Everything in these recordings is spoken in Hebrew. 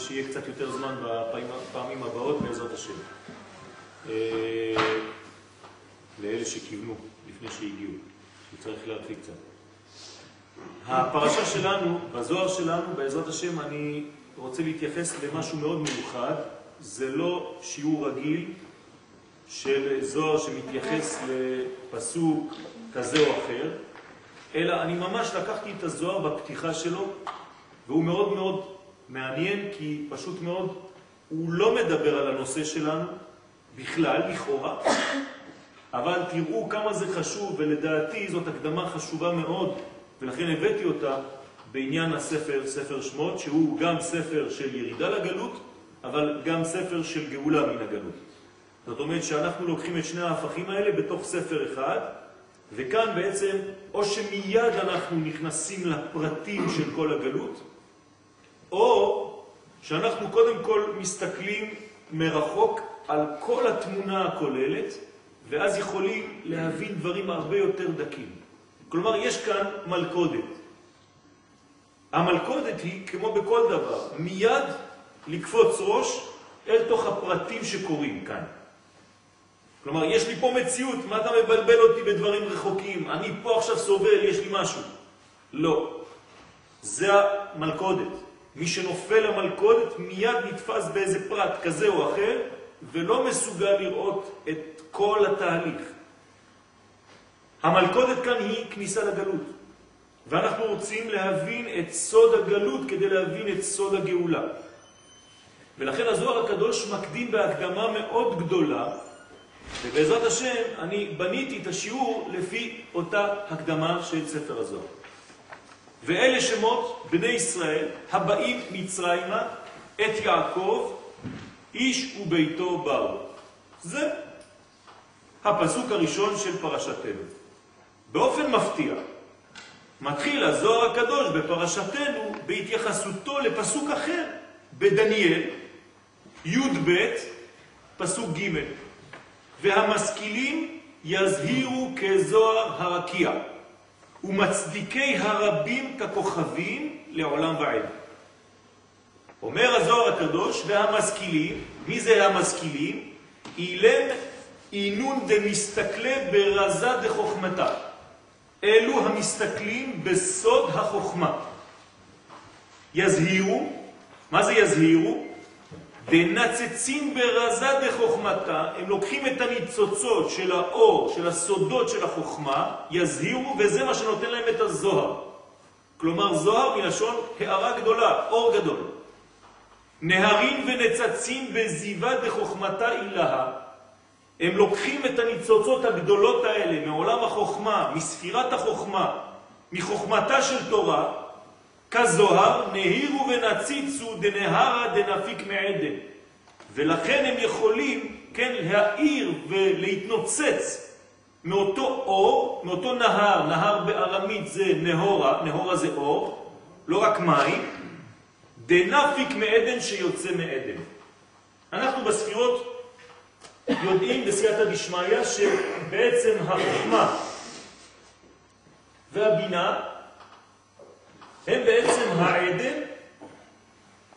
שיהיה קצת יותר זמן בפעמים הבאות, בעזרת השם. לאלה שכיוונו לפני שהגיעו, שצריך להרחיק קצת. הפרשה שלנו, בזוהר שלנו, בעזרת השם, אני רוצה להתייחס למשהו מאוד מיוחד. זה לא שיעור רגיל של זוהר שמתייחס לפסוק כזה או אחר, אלא אני ממש לקחתי את הזוהר בפתיחה שלו, והוא מאוד מאוד מעניין, כי פשוט מאוד הוא לא מדבר על הנושא שלנו בכלל, לכאורה, אבל תראו כמה זה חשוב, ולדעתי זאת הקדמה חשובה מאוד, ולכן הבאתי אותה בעניין הספר, ספר שמות, שהוא גם ספר של ירידה לגלות, אבל גם ספר של גאולה מן הגלות. זאת אומרת שאנחנו לוקחים את שני ההפכים האלה בתוך ספר אחד, וכאן בעצם או שמיד אנחנו נכנסים לפרטים של כל הגלות, או שאנחנו קודם כל מסתכלים מרחוק על כל התמונה הכוללת, ואז יכולים להבין דברים הרבה יותר דקים. כלומר, יש כאן מלכודת. המלכודת היא, כמו בכל דבר, מיד לקפוץ ראש אל תוך הפרטים שקורים כאן. כלומר, יש לי פה מציאות, מה אתה מבלבל אותי בדברים רחוקים? אני פה עכשיו סובל, יש לי משהו. לא. זה המלכודת. מי שנופל למלכודת מיד נתפס באיזה פרט כזה או אחר, ולא מסוגל לראות את כל התהליך. המלכודת כאן היא כניסה לגלות, ואנחנו רוצים להבין את סוד הגלות כדי להבין את סוד הגאולה. ולכן הזוהר הקדוש מקדים בהקדמה מאוד גדולה ובעזרת השם אני בניתי את השיעור לפי אותה הקדמה של ספר הזוהר. ואלה שמות בני ישראל הבאים מצרימה את יעקב, איש וביתו באו. זה הפסוק הראשון של פרשתנו. באופן מפתיע, מתחיל הזוהר הקדוש בפרשתנו בהתייחסותו לפסוק אחר, בדניאל, י"ב, פסוק ג' והמשכילים יזהירו כזוהר הרקיע, ומצדיקי הרבים ככוכבים לעולם ועד. אומר הזוהר הקדוש, והמשכילים, מי זה המשכילים? אילם אינון דמסתכלי ברזה דחוכמתה. אלו המסתכלים בסוד החוכמה. יזהירו, מה זה יזהירו? דנצצים ברזה דחוכמתה, הם לוקחים את הניצוצות של האור, של הסודות של החוכמה, יזהירו, וזה מה שנותן להם את הזוהר. כלומר, זוהר מלשון הערה גדולה, אור גדול. נהרים ונצצים בזיבה דחוכמתה אילהה, הם לוקחים את הניצוצות הגדולות האלה מעולם החוכמה, מספירת החוכמה, מחוכמתה של תורה, כזוהר נהירו ונציצו דנהרה דנפיק מעדן. ולכן הם יכולים, כן, להאיר ולהתנוצץ מאותו אור, מאותו נהר, נהר בארמית זה נהורה, נהורה זה אור, לא רק מים, דנפיק מעדן שיוצא מעדן. אנחנו בספירות יודעים בסייעתא דשמיא שבעצם החוכמה והבינה הם בעצם העדן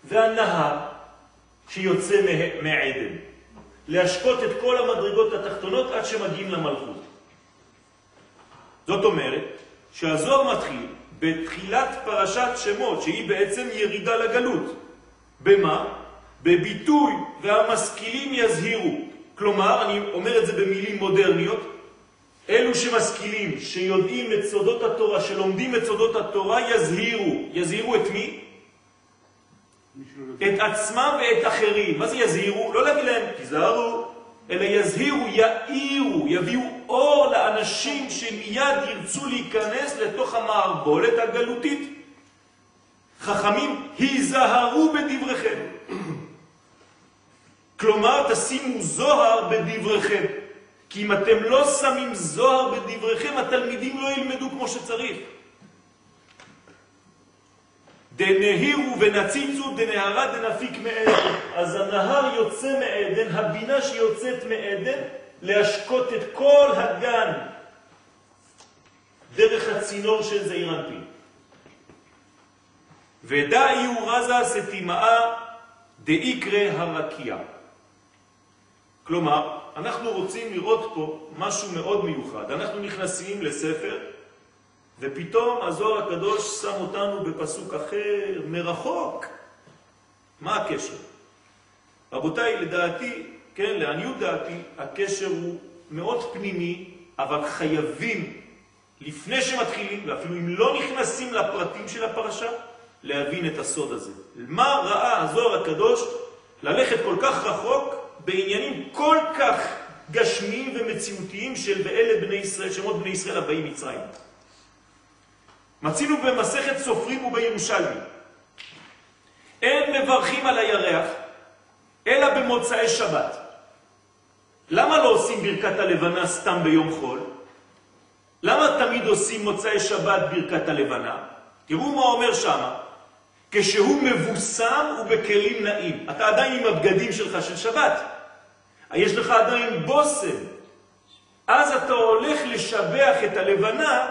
והנהר שיוצא מהעדן. להשקות את כל המדרגות התחתונות עד שמגיעים למלכות. זאת אומרת שהזוהר מתחיל בתחילת פרשת שמות, שהיא בעצם ירידה לגלות. במה? בביטוי והמשכילים יזהירו. כלומר, אני אומר את זה במילים מודרניות, אלו שמשכילים, שיודעים את סודות התורה, שלומדים את סודות התורה, יזהירו. יזהירו את מי? את עצמם ואת אחרים. מה זה יזהירו? לא להגיד להם, תיזהרו, אלא יזהירו, יאירו, יביאו אור לאנשים שמיד ירצו להיכנס לתוך המערבולת הגלותית. חכמים, היזהרו בדבריכם. כלומר, תשימו זוהר בדבריכם. כי אם אתם לא שמים זוהר בדבריכם, התלמידים לא ילמדו כמו שצריך. דנהירו ונציצו דנהרה דנפיק מעדן. אז הנהר יוצא מעדן, הבינה שיוצאת מעדן, להשקות את כל הגן דרך הצינור של זעיר אנפין. ודא יהיו רזה סתימאה דאיקרא הרקיע. כלומר, אנחנו רוצים לראות פה משהו מאוד מיוחד. אנחנו נכנסים לספר, ופתאום הזוהר הקדוש שם אותנו בפסוק אחר, מרחוק. מה הקשר? רבותיי, לדעתי, כן, לעניות דעתי, הקשר הוא מאוד פנימי, אבל חייבים, לפני שמתחילים, ואפילו אם לא נכנסים לפרטים של הפרשה, להבין את הסוד הזה. מה ראה הזוהר הקדוש ללכת כל כך רחוק בעניינים כל כך גשמיים ומציאותיים של ואלה בני ישראל, שמות בני ישראל הבאים מצרים. מצינו במסכת סופרים ובירושלמי. אין מברכים על הירח, אלא במוצאי שבת. למה לא עושים ברכת הלבנה סתם ביום חול? למה תמיד עושים מוצאי שבת ברכת הלבנה? תראו מה אומר שם. כשהוא מבוסם ובכלים נעים. אתה עדיין עם הבגדים שלך של שבת. יש לך עדיין בוסם. אז אתה הולך לשבח את הלבנה,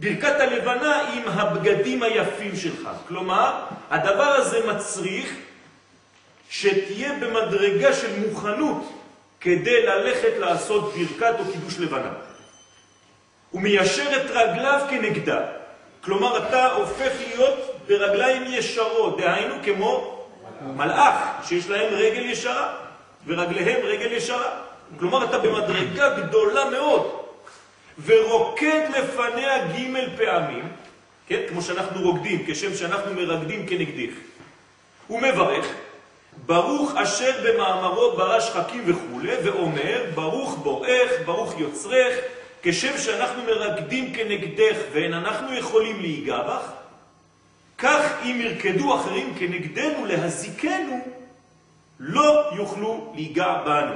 ברכת הלבנה עם הבגדים היפים שלך. כלומר, הדבר הזה מצריך שתהיה במדרגה של מוכנות כדי ללכת לעשות ברכת או קידוש לבנה. הוא מיישר את רגליו כנגדה. כלומר, אתה הופך להיות ברגליים ישרות, דהיינו כמו מלאך שיש להם רגל ישרה, ורגליהם רגל ישרה. כלומר, אתה במדרגה גדולה מאוד, ורוקד לפניה ג' פעמים, כן, כמו שאנחנו רוקדים, כשם שאנחנו מרקדים כנגדך. הוא מברך, ברוך אשר במאמרו ברא שחקים וכו', ואומר, ברוך בורך, ברוך יוצרך, כשם שאנחנו מרקדים כנגדך ואין אנחנו יכולים להיגע בך, כך אם ירקדו אחרים כנגדנו להזיקנו, לא יוכלו להיגע בנו,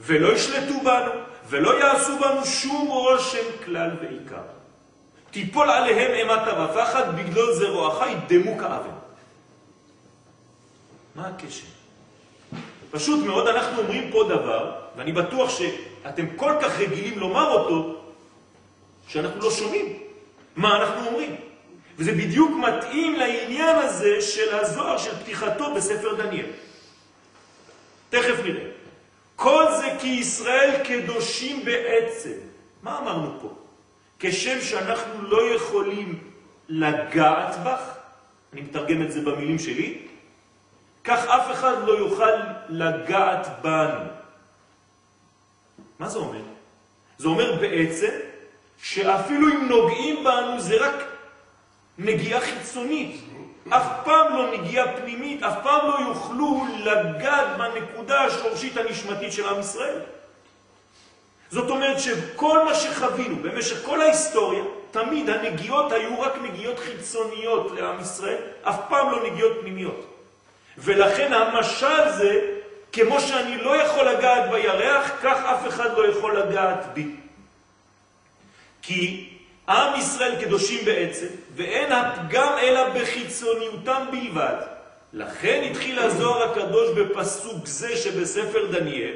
ולא ישלטו בנו, ולא יעשו בנו שום רושם כלל ועיקר. תיפול עליהם אימת בגלל זה רועך ידמו כאבן. מה הקשר? פשוט מאוד אנחנו אומרים פה דבר, ואני בטוח שאתם כל כך רגילים לומר אותו, שאנחנו לא שומעים מה אנחנו אומרים. וזה בדיוק מתאים לעניין הזה של הזוהר, של פתיחתו בספר דניאל. תכף נראה. כל זה כי ישראל קדושים בעצם. מה אמרנו פה? כשם שאנחנו לא יכולים לגעת בך, אני מתרגם את זה במילים שלי, כך אף אחד לא יוכל לגעת בנו. מה זה אומר? זה אומר בעצם שאפילו אם נוגעים בנו זה רק נגיעה חיצונית, אף פעם לא נגיעה פנימית, אף פעם לא יוכלו לגעת בנקודה השורשית הנשמתית של עם ישראל. זאת אומרת שכל מה שחווינו במשך כל ההיסטוריה, תמיד הנגיעות היו רק נגיעות חיצוניות לעם ישראל, אף פעם לא נגיעות פנימיות. ולכן המשל זה, כמו שאני לא יכול לגעת בירח, כך אף אחד לא יכול לגעת בי. כי עם ישראל קדושים בעצם, ואין הפגם אלא בחיצוניותם בלבד. לכן התחיל הזוהר הקדוש בפסוק זה שבספר דניאל,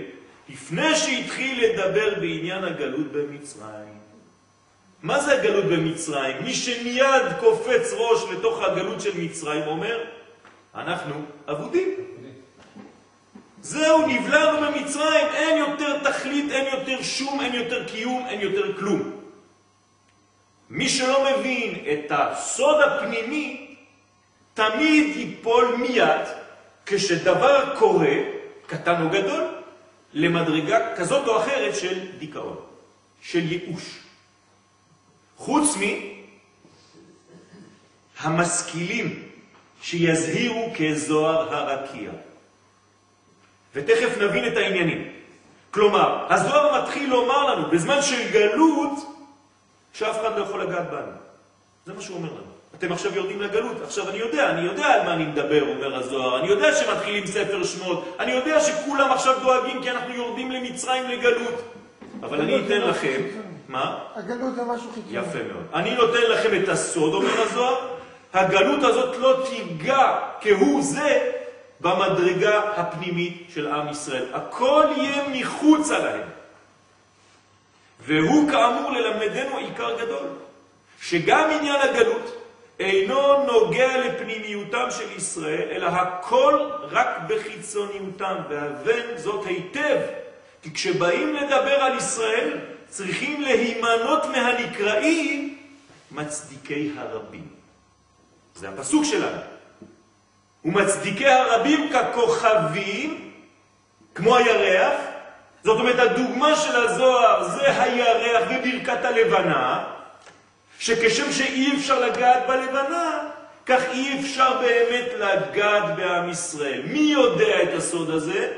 לפני שהתחיל לדבר בעניין הגלות במצרים. מה זה הגלות במצרים? מי שמיד קופץ ראש לתוך הגלות של מצרים אומר, אנחנו אבודים. זהו, נבלענו במצרים, אין יותר תכלית, אין יותר שום, אין יותר קיום, אין יותר כלום. מי שלא מבין את הסוד הפנימי, תמיד ייפול מיד כשדבר קורה, קטן או גדול, למדרגה כזאת או אחרת של דיכאון, של ייאוש. חוץ מהמשכילים שיזהירו כזוהר הרקיע. ותכף נבין את העניינים. כלומר, הזוהר מתחיל לומר לנו, בזמן של גלות, שאף אחד לא יכול לגעת בנו. זה מה שהוא אומר לנו. אתם עכשיו יורדים לגלות. עכשיו אני יודע, אני יודע על מה אני מדבר, אומר הזוהר. אני יודע שמתחילים ספר שמות. אני יודע שכולם עכשיו דואגים כי אנחנו יורדים למצרים לגלות. אבל אני אתן לכם... מה? הגלות זה משהו חיצוני. יפה מאוד. אני נותן לכם את הסוד, אומר הזוהר. הגלות הזאת לא תיגע כהוא זה במדרגה הפנימית של עם ישראל. הכל יהיה מחוץ עליהם. והוא כאמור ללמדנו עיקר גדול, שגם עניין הגלות אינו נוגע לפנימיותם של ישראל, אלא הכל רק בחיצוניותם, והבן זאת היטב, כי כשבאים לדבר על ישראל, צריכים להימנות מהנקראים מצדיקי הרבים. זה הפסוק שלנו. ומצדיקי הרבים ככוכבים, כמו הירח, זאת אומרת, הדוגמה של הזוהר זה הירח וברכת הלבנה, שכשם שאי אפשר לגעת בלבנה, כך אי אפשר באמת לגעת בעם ישראל. מי יודע את הסוד הזה?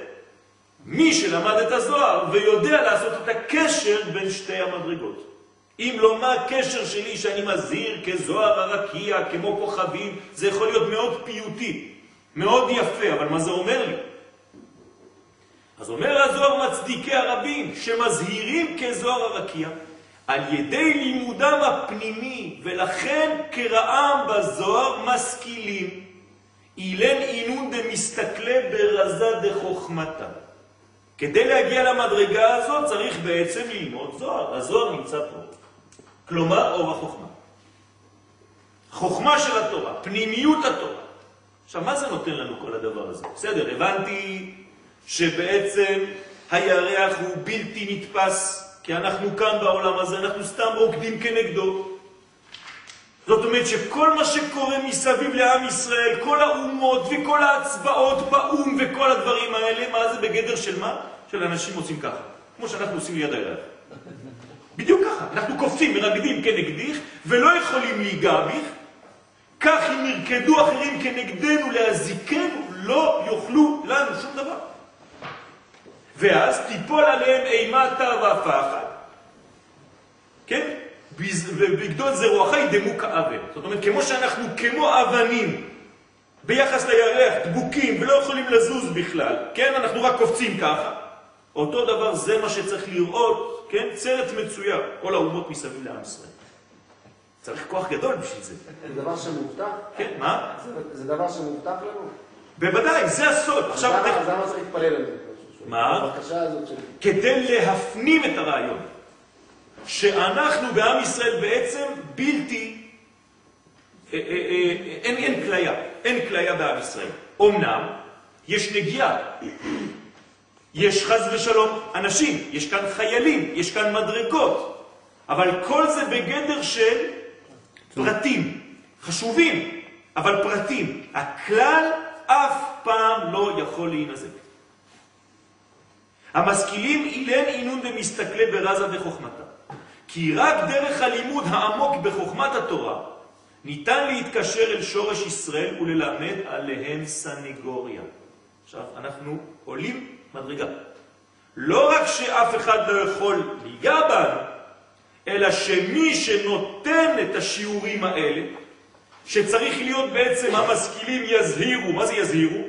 מי שלמד את הזוהר ויודע לעשות את הקשר בין שתי המדרגות. אם לא, מה הקשר שלי שאני מזהיר כזוהר הרקיע, כמו כוכבים, זה יכול להיות מאוד פיוטי, מאוד יפה, אבל מה זה אומר לי? אז אומר הזוהר מצדיקי הרבים, שמזהירים כזוהר הרקיע, על ידי לימודם הפנימי, ולכן כרעם בזוהר משכילים, אילן אינון דמסתכלי ברזה דחוכמתה. כדי להגיע למדרגה הזאת צריך בעצם ללמוד זוהר. הזוהר נמצא פה. כלומר, אור החוכמה. חוכמה של התורה, פנימיות התורה. עכשיו, מה זה נותן לנו כל הדבר הזה? בסדר, הבנתי שבעצם הירח הוא בלתי נתפס, כי אנחנו כאן בעולם הזה, אנחנו סתם רוקדים כנגדו. זאת אומרת שכל מה שקורה מסביב לעם ישראל, כל האומות וכל ההצבעות באום וכל הדברים האלה, מה זה בגדר של מה? של אנשים עושים ככה, כמו שאנחנו עושים ליד הירח. בדיוק ככה, אנחנו קופצים, מרקדים כנגדיך ולא יכולים להיגע ביך, כך אם ירקדו אחרים כנגדנו להזיקנו, לא יוכלו לנו שום דבר. ואז תיפול עליהם אימתה והפחד, כן? ובגדול זרועך ידמו כאבן. זאת אומרת, כמו שאנחנו כמו אבנים ביחס לירח, דבוקים ולא יכולים לזוז בכלל, כן? אנחנו רק קופצים ככה. אותו דבר זה מה שצריך לראות, כן? סרט מצויר, כל האומות מסביב לעם ישראל. צריך כוח גדול בשביל זה. זה דבר שמובטח? כן, מה? זה, זה דבר שמובטח לנו? בוודאי, זה הסוד. עכשיו, אז למה צריך להתפלל על זה? מה? הבקשה הזאת שלי. כדי להפנים את הרעיון, שאנחנו בעם ישראל בעצם בלתי, אה, אה, אה, אין, אין כליה, אין כליה בעם ישראל. אמנם יש נגיעה, יש חז ושלום אנשים, יש כאן חיילים, יש כאן מדרגות, אבל כל זה בגדר של פרטים, חשובים, אבל פרטים. הכלל אף פעם לא יכול להינזק. המשכילים אילן אינון ומסתכלי ברזה דחוכמתה. כי רק דרך הלימוד העמוק בחוכמת התורה ניתן להתקשר אל שורש ישראל וללמד עליהם סנגוריה. עכשיו, אנחנו עולים מדרגה. לא רק שאף אחד לא יכול להיגע בנו, אלא שמי שנותן את השיעורים האלה, שצריך להיות בעצם המשכילים יזהירו, מה זה יזהירו?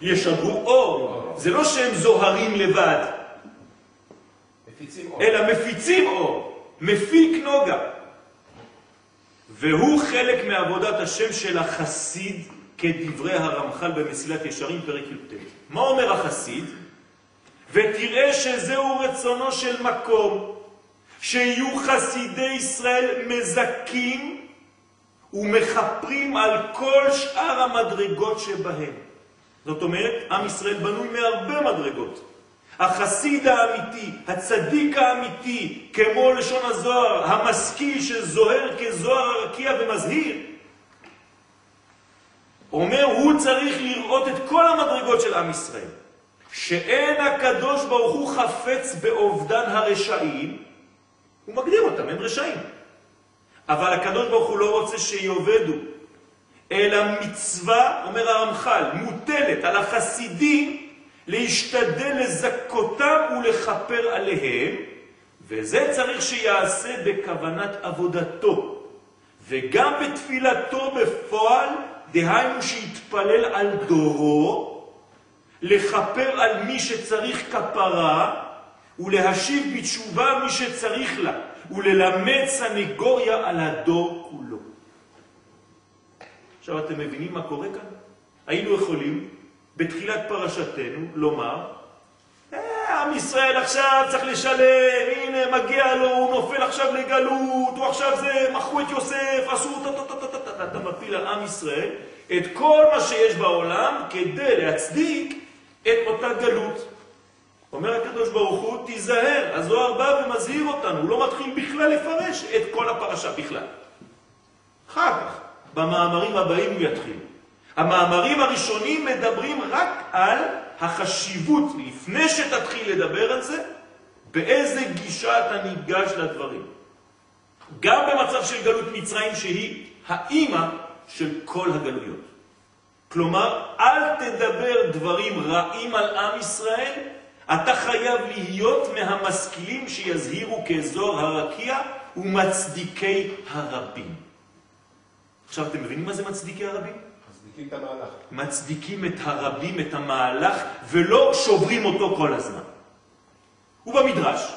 ישדרו אור. זה לא שהם זוהרים לבד, מפיצים אור. אלא מפיצים אור, מפיק נוגה. והוא חלק מעבודת השם של החסיד כדברי הרמח"ל במסילת ישרים פרק י"ט. מה אומר החסיד? ותראה שזהו רצונו של מקום, שיהיו חסידי ישראל מזכים ומחפרים על כל שאר המדרגות שבהם. זאת אומרת, עם ישראל בנוי מהרבה מדרגות. החסיד האמיתי, הצדיק האמיתי, כמו לשון הזוהר, המשכיל שזוהר כזוהר הרקיע ומזהיר, אומר, הוא צריך לראות את כל המדרגות של עם ישראל. שאין הקדוש ברוך הוא חפץ באובדן הרשעים, הוא מגדיר אותם, הם רשעים. אבל הקדוש ברוך הוא לא רוצה שיובדו, אלא מצווה, אומר הרמח"ל, מוטלת על החסידים להשתדל לזכותם ולחפר עליהם, וזה צריך שיעשה בכוונת עבודתו, וגם בתפילתו בפועל, דהיינו שיתפלל על דורו, לחפר על מי שצריך כפרה, ולהשיב בתשובה מי שצריך לה, וללמד סנגוריה על הדור כולו. עכשיו אתם מבינים מה קורה כאן? היינו יכולים בתחילת פרשתנו לומר, אה, עם ישראל עכשיו צריך לשלם, הנה מגיע לו, הוא נופל עכשיו לגלות, הוא עכשיו זה, מכרו את יוסף, עשו טה-טה-טה-טה-טה, אתה מפיל על עם ישראל את כל מה שיש בעולם כדי להצדיק את אותה גלות. אומר הקדוש ברוך הוא, תיזהר, הזוהר בא ומזהיר אותנו, הוא לא מתחיל בכלל לפרש את כל הפרשה בכלל. אחר כך, במאמרים הבאים הוא יתחיל. המאמרים הראשונים מדברים רק על החשיבות, לפני שתתחיל לדבר על זה, באיזה גישה אתה ניגש לדברים. גם במצב של גלות מצרים שהיא האימא של כל הגלויות. כלומר, אל תדבר דברים רעים על עם ישראל, אתה חייב להיות מהמשכילים שיזהירו כאזור הרקיע ומצדיקי הרבים. עכשיו, אתם מבינים מה זה מצדיקי הרבים? מצדיקים את המהלך. מצדיקים את הרבים, את המהלך, ולא שוברים אותו כל הזמן. ובמדרש,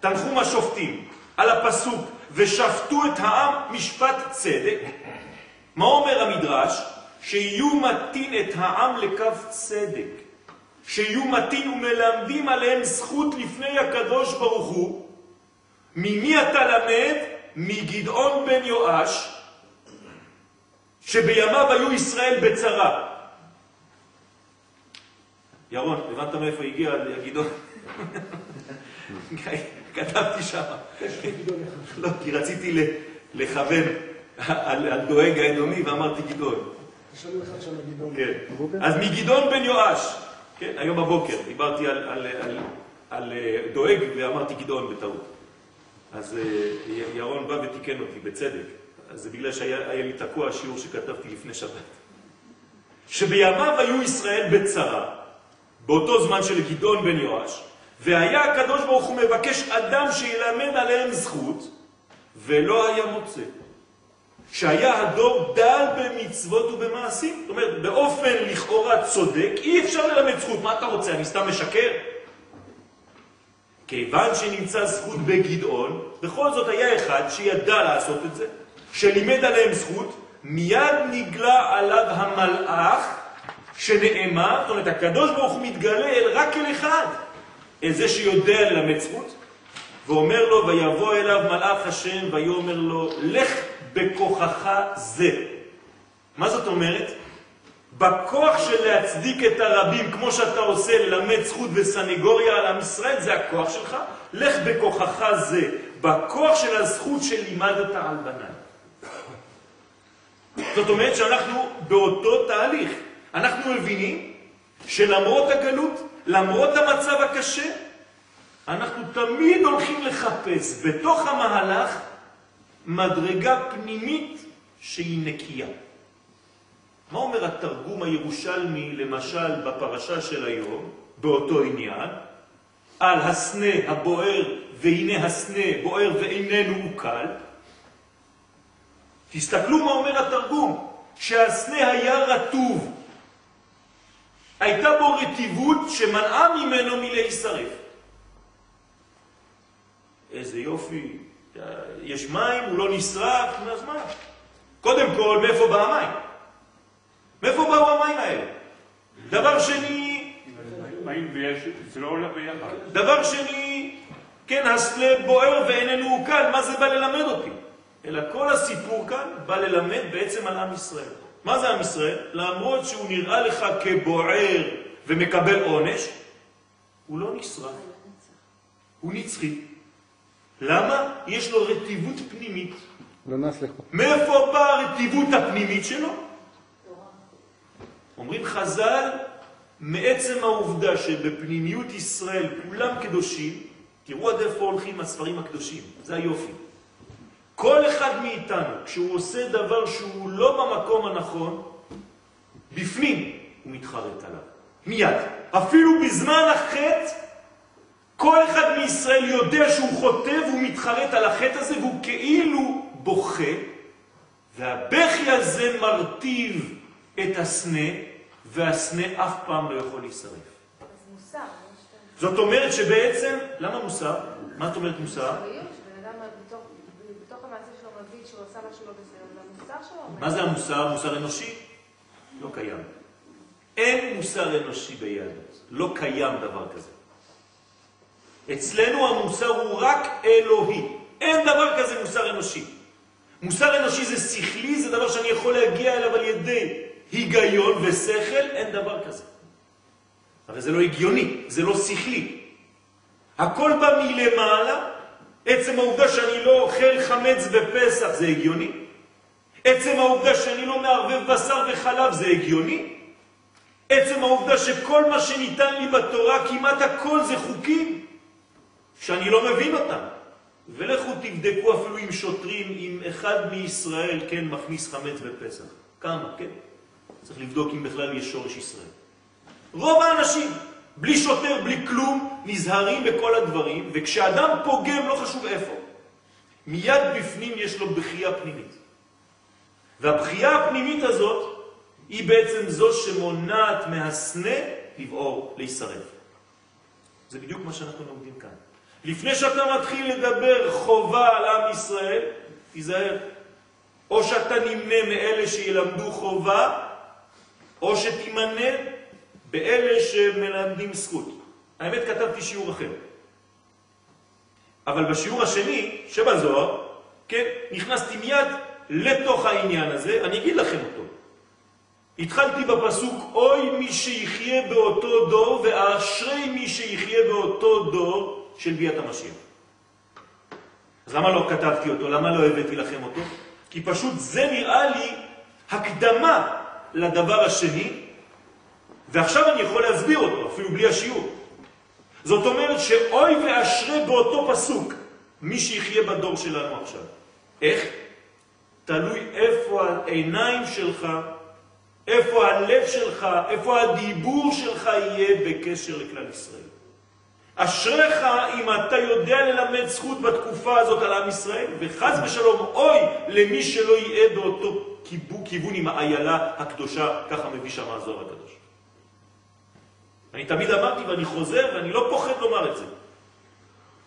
תנחום השופטים על הפסוק ושפטו את העם משפט צדק, מה אומר המדרש? שיהיו מתין את העם לקו צדק, שיהיו מתין ומלמדים עליהם זכות לפני הקדוש ברוך הוא. ממי אתה למד? מגדעון בן יואש, שבימיו היו ישראל בצרה. ירון, הבנת מאיפה הגיע גדעון? כתבתי שם. לא, כי רציתי לכוון על דואג האדומי ואמרתי גדעון. כן. אז מגדעון בן יואש, כן, היום בבוקר, דיברתי על, על, על, על דואג ואמרתי גדעון בטעות. אז ירון בא ותיקן אותי, בצדק. זה בגלל שהיה לי תקוע השיעור שכתבתי לפני שבת. שבימיו היו ישראל בצרה, באותו זמן של גדעון בן יואש, והיה הקדוש ברוך הוא מבקש אדם שילמד עליהם זכות, ולא היה מוצא. שהיה הדור דל במצוות ובמעשים. זאת אומרת, באופן לכאורה צודק, אי אפשר ללמד זכות. מה אתה רוצה? אני סתם משקר? כיוון שנמצא זכות בגדעון, בכל זאת היה אחד שידע לעשות את זה, שלימד עליהם זכות, מיד נגלה עליו המלאך שנאמר, זאת אומרת, הקדוש ברוך הוא מתגלה אל רק אל אחד, אל זה שיודע ללמד זכות, ואומר לו, ויבוא אליו מלאך השם, ויאמר לו, לך בכוחך זה. מה זאת אומרת? בכוח של להצדיק את הרבים, כמו שאתה עושה, ללמד זכות וסנגוריה על עם ישראל, זה הכוח שלך. לך בכוחך זה, בכוח של הזכות שלימדת על בניי. זאת אומרת שאנחנו באותו תהליך. אנחנו מבינים שלמרות הגלות, למרות המצב הקשה, אנחנו תמיד הולכים לחפש בתוך המהלך מדרגה פנימית שהיא נקייה. מה אומר התרגום הירושלמי, למשל, בפרשה של היום, באותו עניין, על הסנה הבוער, והנה הסנה בוער ואיננו קל? תסתכלו מה אומר התרגום, שהסנה היה רטוב. הייתה בו רטיבות שמנעה ממנו מלהישרף. איזה יופי, יש מים, הוא לא נשרף, אז מה? קודם כל, מאיפה בא המים? מאיפה באו המים האלה? דבר שני... מים ויש, זה לא עולה ביחד. דבר שני, כן, הסלב בוער ואיננו קל, מה זה בא ללמד אותי? אלא כל הסיפור כאן בא ללמד בעצם על עם ישראל. מה זה עם ישראל? למרות שהוא נראה לך כבוער ומקבל עונש, הוא לא נשרף, הוא נצחי. למה? יש לו רטיבות פנימית. לא נסלח. מאיפה באה הרטיבות הפנימית שלו? אומרים חז"ל, מעצם העובדה שבפנימיות ישראל כולם קדושים, תראו עד איפה הולכים הספרים הקדושים, זה היופי. כל אחד מאיתנו, כשהוא עושה דבר שהוא לא במקום הנכון, בפנים הוא מתחרט עליו. מיד. אפילו בזמן החטא, כל אחד מישראל יודע שהוא חוטא והוא מתחרט על החטא הזה והוא כאילו בוכה, והבכי הזה מרטיב את הסנה, והסנה אף פעם לא יכול להישרף. אז מוסר. זאת אומרת שבעצם, למה מוסר? מה את אומרת מוסר? אחריות, שבן אדם בתוך בתוך המעשה שלו מה זה המוסר? מוסר אנושי? לא קיים. אין מוסר אנושי ביהדות. לא קיים דבר כזה. אצלנו המוסר הוא רק אלוהי. אין דבר כזה מוסר אנושי. מוסר אנושי זה שכלי, זה דבר שאני יכול להגיע אליו על ידי היגיון ושכל, אין דבר כזה. הרי זה לא הגיוני, זה לא שכלי. הכל בא מלמעלה, עצם העובדה שאני לא אוכל חמץ בפסח זה הגיוני. עצם העובדה שאני לא מערבב בשר וחלב זה הגיוני. עצם העובדה שכל מה שניתן לי בתורה, כמעט הכל זה חוקים שאני לא מבין אותם. ולכו תבדקו אפילו עם שוטרים, אם אחד מישראל, כן, מכניס חמץ בפסח. כמה, כן? צריך לבדוק אם בכלל יש שורש ישראל. רוב האנשים, בלי שוטר, בלי כלום, נזהרים בכל הדברים, וכשאדם פוגם, לא חשוב איפה, מיד בפנים יש לו בחייה פנימית. והבחייה הפנימית הזאת היא בעצם זו שמונעת מהסנה לבעור, להישרף. זה בדיוק מה שאנחנו לומדים כאן. לפני שאתה מתחיל לדבר חובה על עם ישראל, תיזהר. או שאתה נמנה מאלה שילמדו חובה, או שתימנה באלה שמלמדים זכות. האמת, כתבתי שיעור אחר. אבל בשיעור השני, שבזוהר, כן, נכנסתי מיד לתוך העניין הזה, אני אגיד לכם אותו. התחלתי בפסוק, אוי מי שיחיה באותו דור, ואשרי מי שיחיה באותו דור של ביאת המשיח. אז למה לא כתבתי אותו? למה לא הבאתי לכם אותו? כי פשוט זה נראה לי הקדמה לדבר השני, ועכשיו אני יכול להסביר אותו, אפילו בלי השיעור. זאת אומרת שאוי ואשרי באותו פסוק, מי שיחיה בדור שלנו עכשיו. איך? תלוי איפה העיניים שלך, איפה הלב שלך, איפה הדיבור שלך יהיה בקשר לכלל ישראל. אשריך אם אתה יודע ללמד זכות בתקופה הזאת על עם ישראל, וחז ושלום אוי למי שלא יהיה באותו כיוון עם האיילה הקדושה, ככה מביא שם הזוהר הקדוש. אני תמיד אמרתי ואני חוזר ואני לא פוחד לומר את זה.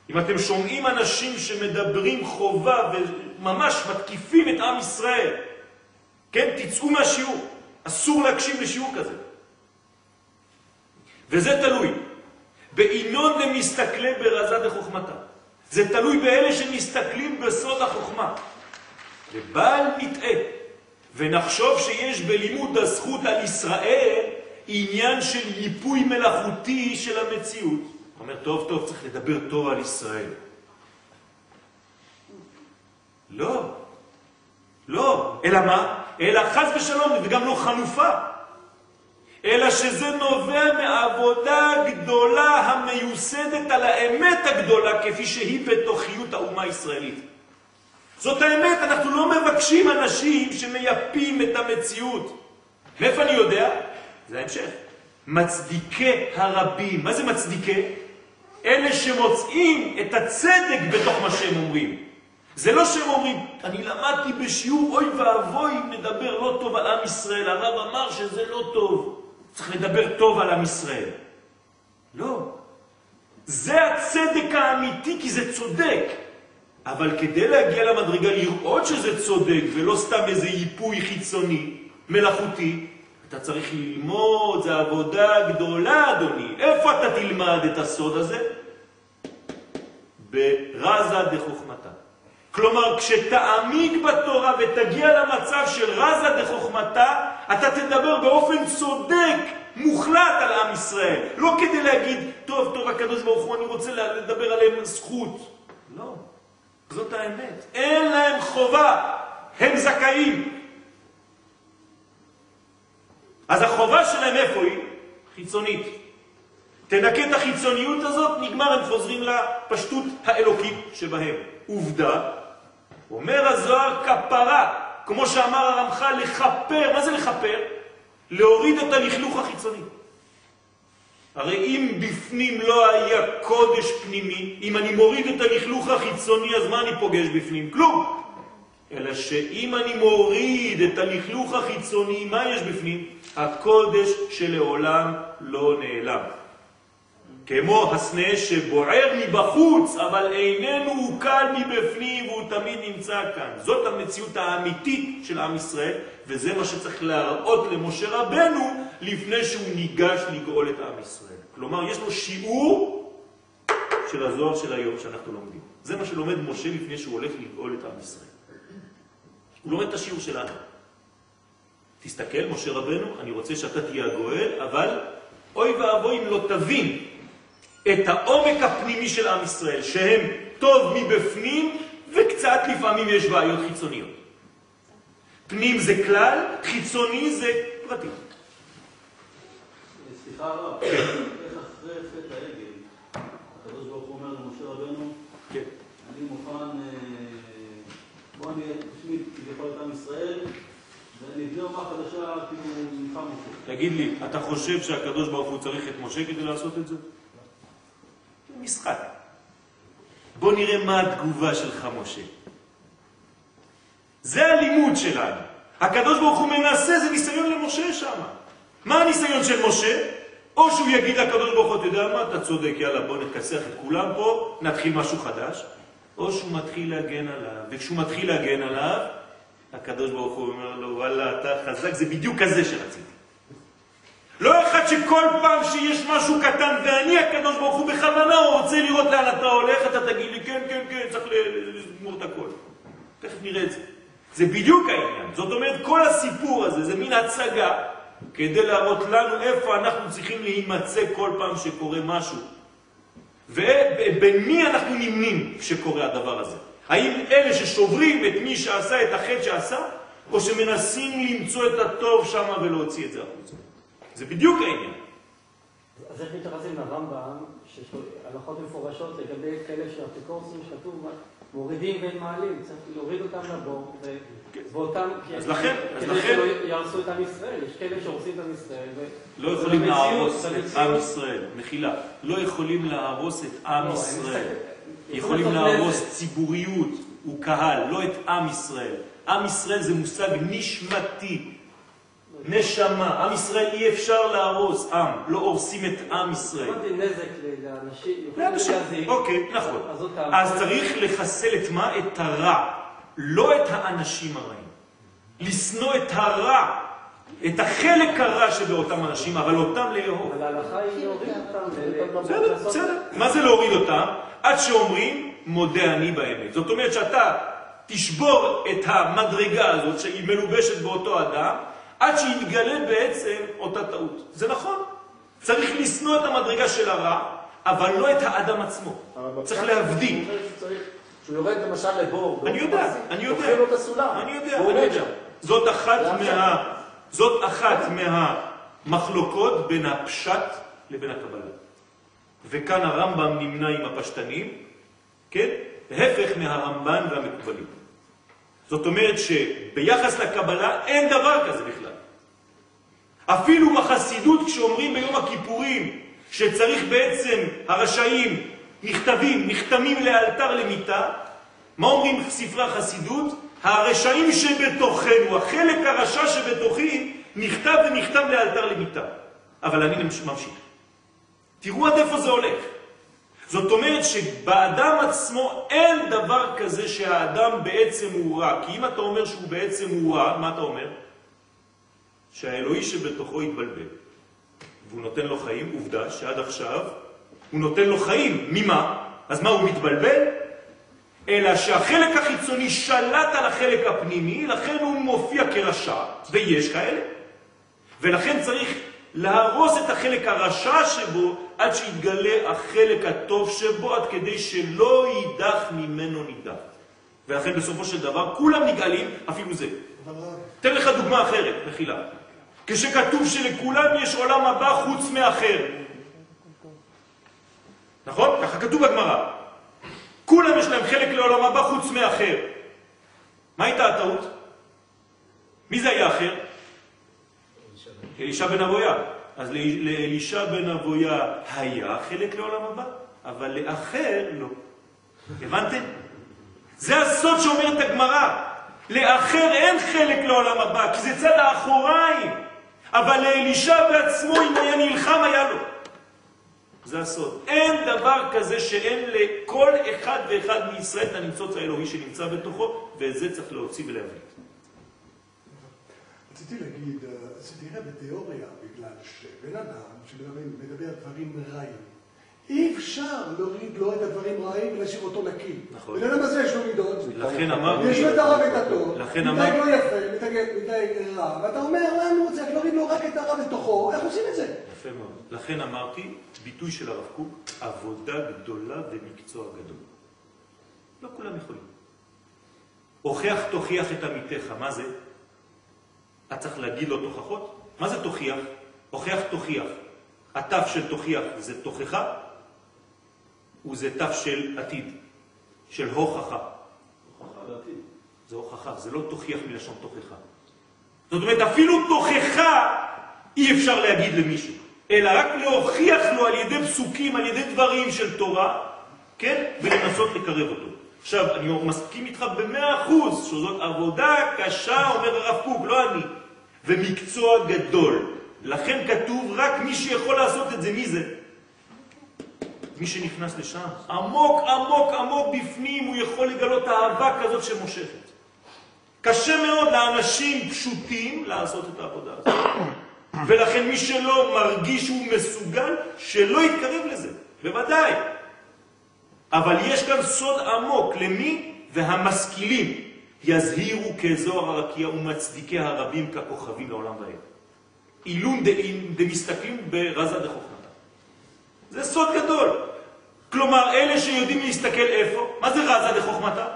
אם אתם שומעים אנשים שמדברים חובה וממש מתקיפים את עם ישראל, כן, תצאו מהשיעור. אסור להקשיב לשיעור כזה. וזה תלוי. בעינון למסתכלי ברזה דחוכמתה. זה תלוי באלה שמסתכלים בסוד החוכמה. ובל נטעה ונחשוב שיש בלימוד הזכות על ישראל עניין של ייפוי מלאכותי של המציאות. אומר, טוב, טוב, צריך לדבר טוב על ישראל. לא. לא. אלא מה? אלא חז ושלום, וגם לא חנופה. אלא שזה נובע מעבודה גדולה המיוסדת על האמת הגדולה כפי שהיא בתוכיות האומה הישראלית. זאת האמת, אנחנו לא מבקשים אנשים שמייפים את המציאות. מאיפה אני יודע? זה ההמשך. מצדיקי הרבים. מה זה מצדיקי? אלה שמוצאים את הצדק בתוך מה שהם אומרים. זה לא שהם אומרים, אני למדתי בשיעור, אוי ואבוי, נדבר לא טוב על עם ישראל. הרב אמר שזה לא טוב. צריך לדבר טוב על עם ישראל. לא. זה הצדק האמיתי, כי זה צודק. אבל כדי להגיע למדרגה, לראות שזה צודק, ולא סתם איזה ייפוי חיצוני, מלאכותי, אתה צריך ללמוד, זה עבודה גדולה, אדוני. איפה אתה תלמד את הסוד הזה? ברזה דחוכמתה. כלומר, כשתעמיק בתורה ותגיע למצב של רזה דחוכמתה, אתה תדבר באופן צודק, מוחלט על עם ישראל. לא כדי להגיד, טוב, טוב, הקדוש ברוך הוא, אני רוצה לדבר עליהם זכות. לא, זאת האמת. אין להם חובה, הם זכאים. אז החובה שלהם איפה היא? חיצונית. תנקה את החיצוניות הזאת, נגמר, הם חוזרים לפשטות האלוקית שבהם. עובדה, אומר הזוהר כפרה, כמו שאמר הרמח"ל, לחפר, מה זה לחפר? להוריד את הלכלוך החיצוני. הרי אם בפנים לא היה קודש פנימי, אם אני מוריד את הלכלוך החיצוני, אז מה אני פוגש בפנים? כלום. אלא שאם אני מוריד את הלכלוך החיצוני, מה יש בפנים? הקודש שלעולם לא נעלם. כמו הסנה שבוער מבחוץ, אבל איננו קל מבפנים והוא תמיד נמצא כאן. זאת המציאות האמיתית של עם ישראל, וזה מה שצריך להראות למשה רבנו לפני שהוא ניגש לגאול את עם ישראל. כלומר, יש לו שיעור של הזוהר של היום שאנחנו לומדים. זה מה שלומד משה לפני שהוא הולך לגאול את עם ישראל. הוא לומד את השיעור שלנו. תסתכל, משה רבנו, אני רוצה שאתה תהיה הגואל, אבל אוי ואבוי אם לא תבין את העומק הפנימי של עם ישראל, שהם טוב מבפנים וקצת לפעמים יש בעיות חיצוניות. פנים זה כלל, חיצוני זה פרטי. סליחה הרב, איך אחרי חטא העגל, הקדוש ברוך הוא אומר למשה רבנו, כן. אני מוכן, אה, בוא אני אשמיד כביכול את עם ישראל, תגיד לי, אתה חושב שהקדוש ברוך הוא צריך את משה כדי לעשות את זה? זה משחק. בוא נראה מה התגובה שלך, משה. זה הלימוד שלנו. הקדוש ברוך הוא מנסה, זה ניסיון למשה שם. מה הניסיון של משה? או שהוא יגיד לקדוש ברוך הוא, אתה יודע מה, אתה צודק, יאללה, בוא נכסח את כולם פה, נתחיל משהו חדש, או שהוא מתחיל להגן עליו, וכשהוא מתחיל להגן עליו, הקדוש ברוך הוא אומר לו, וואלה, אתה חזק, זה בדיוק כזה שרציתי. לא אחד שכל פעם שיש משהו קטן, ואני הקדוש ברוך הוא בכוונה, הוא רוצה לראות לאן אתה הולך, אתה תגיד לי, כן, כן, כן, צריך לגמור את הכל. תכף נראה את זה. זה בדיוק העניין. זאת אומרת, כל הסיפור הזה זה מין הצגה כדי להראות לנו איפה אנחנו צריכים להימצא כל פעם שקורה משהו. ובין מי אנחנו נמנים כשקורה הדבר הזה. האם אלה ששוברים את מי שעשה את החטא שעשה, או שמנסים למצוא את הטוב שם ולהוציא את זה החוצה. זה בדיוק העניין. אז איך מתייחסים לרמב"ם, שיש לו הלכות מפורשות לגבי כאלה שהאפיקורסים שכתוב, מורידים בין מעלים, צריך להוריד אותם לבור, ו- ואותם, אז לכן, אז כדי לכן- שלא יהרסו את עם ישראל, יש כאלה שהורסים את עם ישראל, לא יכולים להרוס את עם ישראל, מחילה, לא יכולים להרוס את עם לא, ישראל. יכולים להרוס. ציבוריות וקהל, לא את עם ישראל. עם ישראל זה מושג נשמתי, נשמה. עם ישראל אי אפשר להרוס עם, לא הורסים את עם ישראל. אמרתי נזק לאנשים, יכולים לאנשים. אוקיי, נכון. אז צריך לחסל את מה? את הרע, לא את האנשים הרעים. לשנוא את הרע, את החלק הרע שבאותם אנשים, אבל אותם לאהוב. אבל ההלכה היא להוריד אותם. ל- ל- בסדר, בסדר. מה זה להוריד אותם? עד שאומרים, מודה אני באמת. זאת אומרת שאתה תשבור את המדרגה הזאת, שהיא מלובשת באותו אדם, עד שיתגלה בעצם אותה טעות. זה נכון. צריך לשנוא את המדרגה של הרע, אבל לא את האדם עצמו. צריך להבדיל. הוא אומר שהוא צריך- שהוא יורד למשל לבור, אני יודע, אני יודע. לוקחים לו את הסולם. אני יודע, אני יודע. זאת אחת. מה... זאת אחת מהמחלוקות בין הפשט לבין הקבלה. וכאן הרמב"ם נמנה עם הפשטנים, כן? ההפך מהרמב"ן והמקובלים. זאת אומרת שביחס לקבלה אין דבר כזה בכלל. אפילו בחסידות כשאומרים ביום הכיפורים שצריך בעצם הרשעים נכתבים, נחתמים לאלתר למיטה, מה אומרים ספרי החסידות? הרשעים שבתוכנו, החלק הרשע שבתוכי, נכתב ונכתב לאלתר למיטה. אבל אני ממשיך. תראו עד איפה זה הולך. זאת אומרת שבאדם עצמו אין דבר כזה שהאדם בעצם הוא רע. כי אם אתה אומר שהוא בעצם הוא רע, מה אתה אומר? שהאלוהי שבתוכו התבלבל. והוא נותן לו חיים, עובדה שעד עכשיו הוא נותן לו חיים. ממה? אז מה, הוא מתבלבל? אלא שהחלק החיצוני שלט על החלק הפנימי, לכן הוא מופיע כרשע, ויש כאלה. ולכן צריך להרוס את החלק הרשע שבו עד שיתגלה החלק הטוב שבו, עד כדי שלא יידח ממנו נידח. ולכן בסופו של דבר כולם נגאלים, אפילו זה. תן לך דוגמה אחרת, מחילה. כשכתוב שלכולם יש עולם הבא חוץ מאחר. נכון? ככה כתוב בגמרא. כולם יש להם חלק לעולם הבא חוץ מאחר. מה הייתה הטעות? מי זה היה אחר? אלישע בן אבויה. אז לאל- לאלישע בן אבויה היה חלק לעולם הבא, אבל לאחר לא. הבנתם? זה הסוד שאומרת הגמרא. לאחר אין חלק לעולם הבא, כי זה צד האחוריים. אבל לאלישע בעצמו, אם היה נלחם, היה לו. זה הסוד. אין דבר כזה שאין לכל אחד ואחד מישראל את הניצוץ האלוהי שנמצא בתוכו, ואת זה צריך להוציא ולהביא. רציתי להגיד, אה, זה נראה בתיאוריה, בגלל שבן אדם שמדבר מדבר דברים רעים, אי אפשר להוריד לו את הדברים רעים ולהשאיר אותו נקי. נכון. בן אדם הזה יש לו מידות. לכן אמרתי, יש לו את הרע ואת הטוב, לכן אמרתי, לא יפה, מדי רע, ואתה אומר לנו, צריך להוריד לו רק את הרע בתוכו, איך עושים את זה? יפה מאוד. לכן אמרתי, ביטוי של הרב קוק, עבודה גדולה ומקצוע גדול. לא כולם יכולים. הוכח תוכיח את עמיתך, מה זה? אתה צריך להגיד לו תוכחות? מה זה תוכיח? הוכח תוכיח. התף של תוכיח זה תוכחה, וזה תף של עתיד, של הוכחה. הוכחה לעתיד. זה הוכחה, זה לא תוכיח מלשון תוכחה. זאת אומרת, אפילו תוכחה אי אפשר להגיד למישהו, אלא רק להוכיח לו על ידי פסוקים, על ידי דברים של תורה, כן? ולנסות לקרב אותו. עכשיו, אני מסכים איתך במאה אחוז שזאת עבודה קשה, אומר הרב קוק, לא אני, ומקצוע גדול. לכן כתוב רק מי שיכול לעשות את זה, מי זה? מי שנכנס לשם. עמוק, עמוק, עמוק בפנים הוא יכול לגלות אהבה כזאת שמושכת. קשה מאוד לאנשים פשוטים לעשות את העבודה הזאת. ולכן מי שלא מרגיש שהוא מסוגל, שלא יתקרב לזה, בוודאי. אבל יש כאן סוד עמוק למי והמשכילים יזהירו כזוהר הרקיע ומצדיקי הרבים ככוכבים לעולם ועד. אילון דמסתכלים ברזה דחוכמתה. זה סוד גדול. כלומר, אלה שיודעים להסתכל איפה, מה זה רזה דחוכמתה?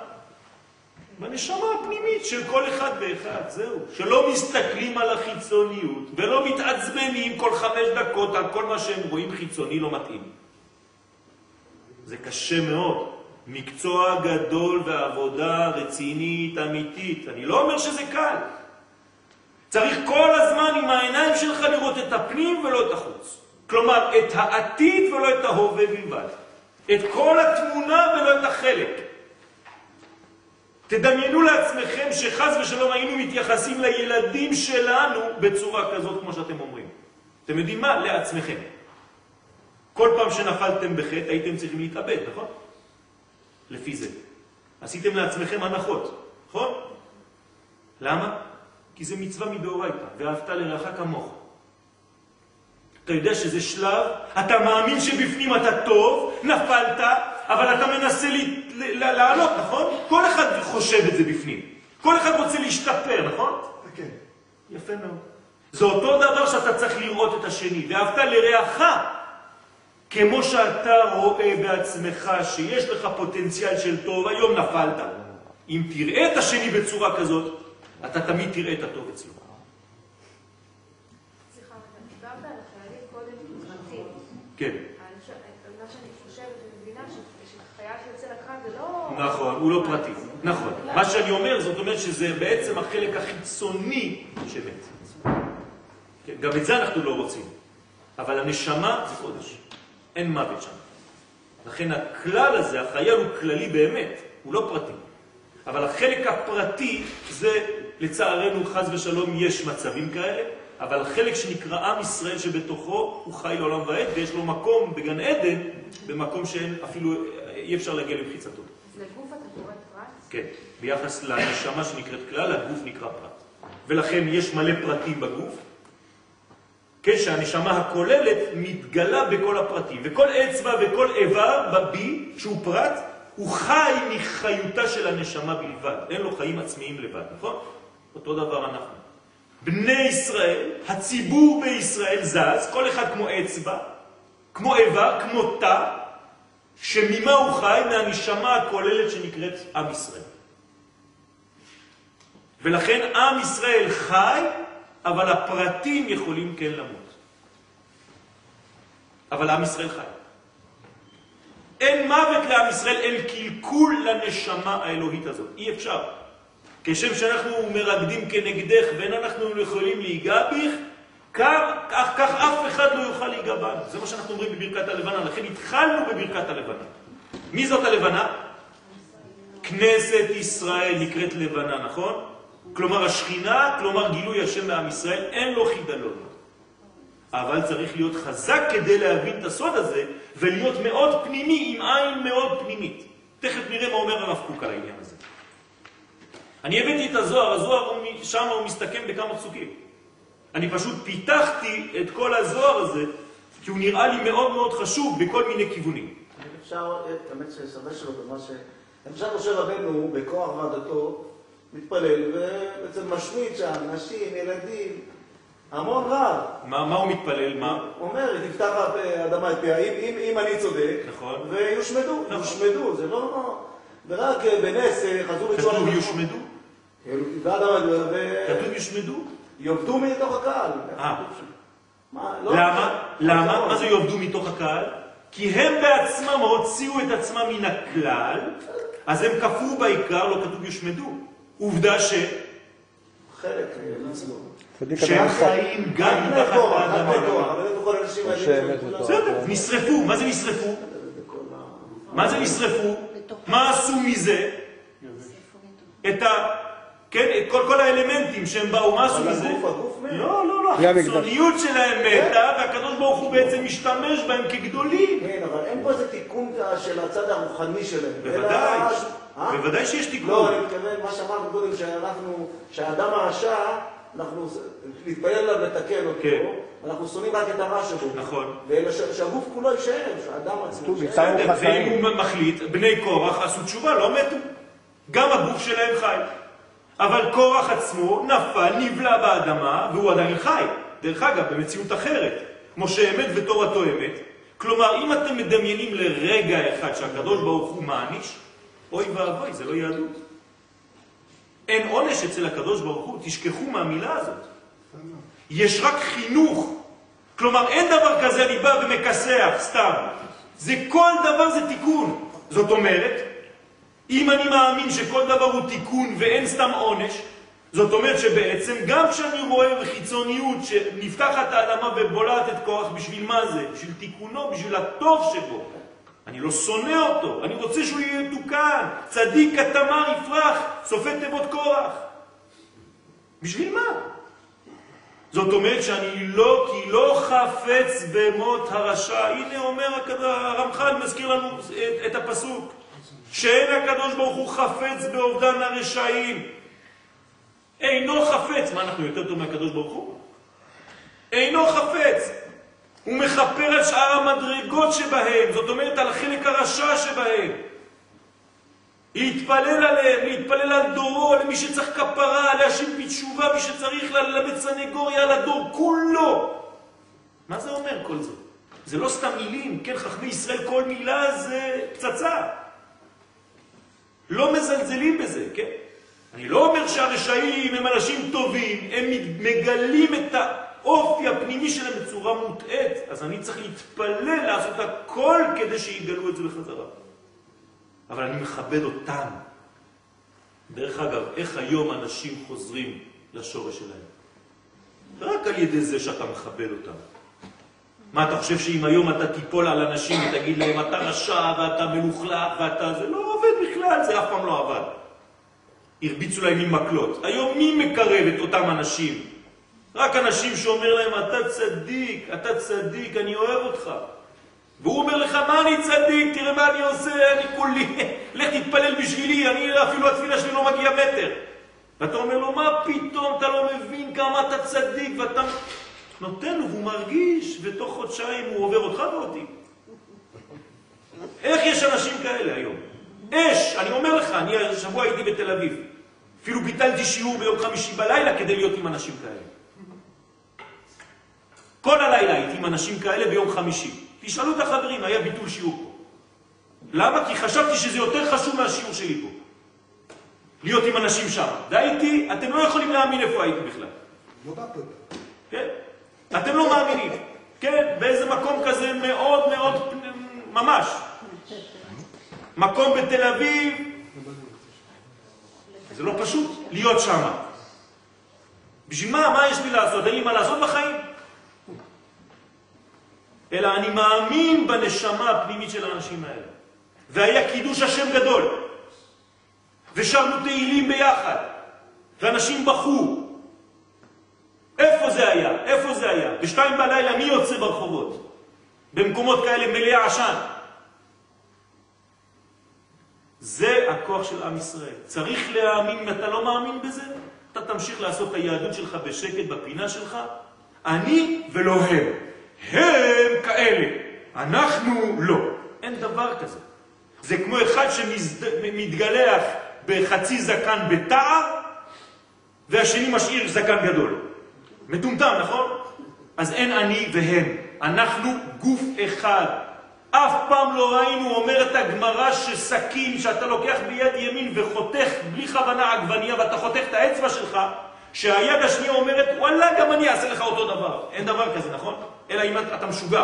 בנשמה הפנימית של כל אחד ואחד, זהו. שלא מסתכלים על החיצוניות ולא מתעצבנים כל חמש דקות על כל מה שהם רואים חיצוני לא מתאים. זה קשה מאוד. מקצוע גדול ועבודה רצינית, אמיתית. אני לא אומר שזה קל. צריך כל הזמן עם העיניים שלך לראות את הפנים ולא את החוץ. כלומר, את העתיד ולא את ההווה בלבד. את כל התמונה ולא את החלק. תדמיינו לעצמכם שחז ושלום היינו מתייחסים לילדים שלנו בצורה כזאת כמו שאתם אומרים. אתם יודעים מה? לעצמכם. כל פעם שנפלתם בחטא הייתם צריכים להתאבד, נכון? לפי זה. עשיתם לעצמכם הנחות, נכון? למה? כי זה מצווה מדאורייתא, ואהבת לרעך כמוך. אתה יודע שזה שלב, אתה מאמין שבפנים אתה טוב, נפלת, אבל אתה מנסה לי, לעלות, נכון? כל אחד חושב את זה בפנים. כל אחד רוצה להשתפר, נכון? כן. יפה מאוד. זה אותו דבר שאתה צריך לראות את השני. ואהבת לרעך, כמו שאתה רואה בעצמך שיש לך פוטנציאל של טוב, היום נפלת. אם תראה את השני בצורה כזאת, אתה תמיד תראה את הטוב אצלו. סליחה, אתה דיברת על החיילים קודם פרטים. כן. מה שאני חושבת ומבינה, שחייל שיוצא לקרב זה לא... נכון, הוא לא פרטי. נכון. מה שאני אומר, זאת אומרת שזה בעצם החלק החיצוני שמת. כן, גם את זה אנחנו לא רוצים. אבל הנשמה זה קודש. אין מוות שם. לכן הכלל הזה, החייל הוא כללי באמת, הוא לא פרטי. אבל החלק הפרטי זה, לצערנו, חז ושלום, יש מצבים כאלה, אבל החלק שנקרא עם ישראל שבתוכו הוא חי לעולם ועד, ויש לו מקום בגן עדן, במקום שאין אפילו, אי אפשר להגיע למחיצתו. אז לגוף אתה קורא פרט? כן, ביחס לנשמה שנקראת כלל, הגוף נקרא פרט. ולכן יש מלא פרטים בגוף, כן, שהנשמה הכוללת מתגלה בכל הפרטים. וכל אצבע וכל איבר בבי, שהוא פרט, הוא חי מחיותה של הנשמה בלבד. אין לו חיים עצמיים לבד, נכון? אותו דבר אנחנו. בני ישראל, הציבור בישראל זז, כל אחד כמו אצבע, כמו איבר, כמו תא, שממה הוא חי? מהנשמה הכוללת שנקראת עם ישראל. ולכן עם ישראל חי, אבל הפרטים יכולים כן למות. אבל עם ישראל חי. אין מוות לעם ישראל, אין קלקול לנשמה האלוהית הזאת. אי אפשר. כשם שאנחנו מרקדים כנגדך ואין אנחנו יכולים להיגע בך, כך, כך, אף אחד לא יוכל להיגע בנו. זה מה שאנחנו אומרים בברכת הלבנה, לכן התחלנו בברכת הלבנה. מי זאת הלבנה? כנסת ישראל נקראת לבנה, נכון? כלומר השכינה, כלומר גילוי השם בעם ישראל, אין לו חידלון. אבל צריך להיות חזק כדי להבין את הסוד הזה, ולהיות מאוד פנימי, עם עין מאוד פנימית. תכף נראה מה אומר הרב קוק על העניין הזה. אני הבאתי את הזוהר, הזוהר הוא, שם הוא מסתכם בכמה פסוקים. אני פשוט פיתחתי את כל הזוהר הזה, כי הוא נראה לי מאוד מאוד חשוב בכל מיני כיוונים. אפשר, האמת ששווה שלו במה ש... למשל משה רבנו, בכוח ועדתו, מתפלל, ובעצם משמיד שם נשים, ילדים, המון רב. מה, מה הוא מתפלל? מה? הוא אומר, תפתח האדמה את פיה, אם, אם, אם אני צודק, נכון. ויושמדו, נכון. יושמדו, זה לא... ורק בנס אה, חזרו בתשובה כתוב. יושמדו? כתוב יושמדו? ויאבדו מתוך הקהל. אה. לא- למה? למה? מה זה יאבדו מתוך הקהל? כי הם בעצמם הוציאו את עצמם מן הכלל, אז הם כפרו בעיקר, לא כתוב יושמדו. עובדה ש... חלק ניצלו. צדיק שהם חיים גם מתחת לאדמה. בסדר, נשרפו. מה זה נשרפו? מה זה נשרפו? מה עשו מזה? את ה... כן, את כל, כל האלמנטים שהם באו, מה עשו אבל מזה? הגוף, הגוף מת. לא, לא, לא. החיצוניות שלהם מתה, והקדוש ברוך הוא בעצם משתמש בהם כגדולים. כן, אבל אין פה איזה תיקון של הצד הרוחני שלהם. בוודאי, אה? בוודאי שיש לא, תיקון. אני מתכוון, מה שאמרנו קודם, שאנחנו, שהאדם הרשע, אנחנו, להתפלל עליו, לתקן אותו, כן. אנחנו שונאים רק את הרע שבו. נכון. שהגוף כולו יישאר, שהאדם עצמו יישאר. ואם הוא מחליט, בני קורח עשו תשובה, לא מתו. גם הגוף שלהם חי. אבל קורח עצמו נפל, נבלע באדמה, והוא עדיין חי. דרך אגב, במציאות אחרת. כמו שאמת ותורתו אמת. כלומר, אם אתם מדמיינים לרגע אחד שהקדוש ברוך הוא מעניש, אוי ואבוי, זה לא יהדות. אין עונש אצל הקדוש ברוך הוא, תשכחו מהמילה הזאת. יש רק חינוך. כלומר, אין דבר כזה אני בא ומכסח סתם. זה כל דבר זה תיקון. זאת אומרת, אם אני מאמין שכל דבר הוא תיקון ואין סתם עונש, זאת אומרת שבעצם גם כשאני רואה בחיצוניות שנפתחת האדמה ובולעת את כוח, בשביל מה זה? בשביל תיקונו, בשביל הטוב שבו. אני לא שונא אותו, אני רוצה שהוא יהיה יתוקן. צדיק כתמר יפרח, סופי תיבות קורח. בשביל מה? זאת אומרת שאני לא, כי לא חפץ במות הרשע. הנה אומר הרמח"ל, מזכיר לנו את, את הפסוק, שאין הקדוש ברוך הוא חפץ באובדן הרשעים. אינו חפץ. מה, אנחנו יותר טוב מהקדוש ברוך הוא? אינו חפץ. הוא מכפר על שאר המדרגות שבהם, זאת אומרת על החלק הרשע שבהם. להתפלל עליהם, להתפלל על דורו, למי שצריך כפרה, להשיב בתשובה, מי שצריך ללמד סנגוריה על הדור, כולו. מה זה אומר כל זה? זה לא סתם מילים, כן, חכמי ישראל, כל מילה זה פצצה. לא מזלזלים בזה, כן? אני לא אומר שהרשעים הם אנשים טובים, הם מגלים את האופי הפנימי שלהם בצורה מוטעית, אז אני צריך להתפלל, לעשות הכל כדי שיגלו את זה בחזרה. אבל אני מכבד אותם. דרך אגב, איך היום אנשים חוזרים לשורש שלהם? רק על ידי זה שאתה מכבד אותם. מה, אתה חושב שאם היום אתה תיפול על אנשים ותגיד להם, אתה רשע ואתה מלוכלך ואתה... זה לא עובד בכלל, זה אף פעם לא עבד. הרביצו להם עם מקלות. היום מי מקרב את אותם אנשים? רק אנשים שאומר להם, אתה צדיק, אתה צדיק, אני אוהב אותך. והוא אומר לך, מה אני צדיק, תראה מה אני עושה, אני כולי, לך תתפלל בשבילי, אני אפילו התפילה שלי לא מגיע מטר. ואתה אומר לו, מה פתאום, אתה לא מבין כמה אתה צדיק, ואתה נותן לו, והוא מרגיש, ותוך חודשיים הוא עובר אותך ואותי. איך יש אנשים כאלה היום? אש, אני אומר לך, אני השבוע הייתי בתל אביב. אפילו ביטלתי שיעור ביום חמישי בלילה כדי להיות עם אנשים כאלה. כל הלילה הייתי עם אנשים כאלה ביום חמישי. תשאלו את החברים, היה ביטול שיעור פה. למה? כי חשבתי שזה יותר חשוב מהשיעור שלי פה. להיות עם אנשים שם. והייתי, אתם לא יכולים להאמין איפה הייתי בכלל. לא. כן? אתם לא מאמינים. כן? באיזה מקום כזה מאוד מאוד, ממש. מקום בתל אביב, זה לא פשוט להיות שם. בשביל מה? מה יש לי לעשות? אין לי מה לעשות בחיים? אלא אני מאמין בנשמה הפנימית של האנשים האלה. והיה קידוש השם גדול. ושרנו תהילים ביחד. ואנשים בכו. איפה זה היה? איפה זה היה? בשתיים בלילה מי יוצא ברחובות? במקומות כאלה מלאי עשן. זה הכוח של עם ישראל. צריך להאמין, אם אתה לא מאמין בזה, אתה תמשיך לעשות את היהדות שלך בשקט בפינה שלך, אני ולא הם. הם כאלה, אנחנו לא. אין דבר כזה. זה כמו אחד שמתגלח בחצי זקן בתער, והשני משאיר זקן גדול. מטומטם, נכון? אז אין אני והם. אנחנו גוף אחד. אף פעם לא ראינו, אומרת הגמרא, שסכין שאתה לוקח ביד ימין וחותך בלי כוונה עגבנייה ואתה חותך את האצבע שלך, שהיד השנייה אומרת, וואלה, גם אני אעשה לך אותו דבר. אין דבר כזה, נכון? אלא אם אתה משוגע.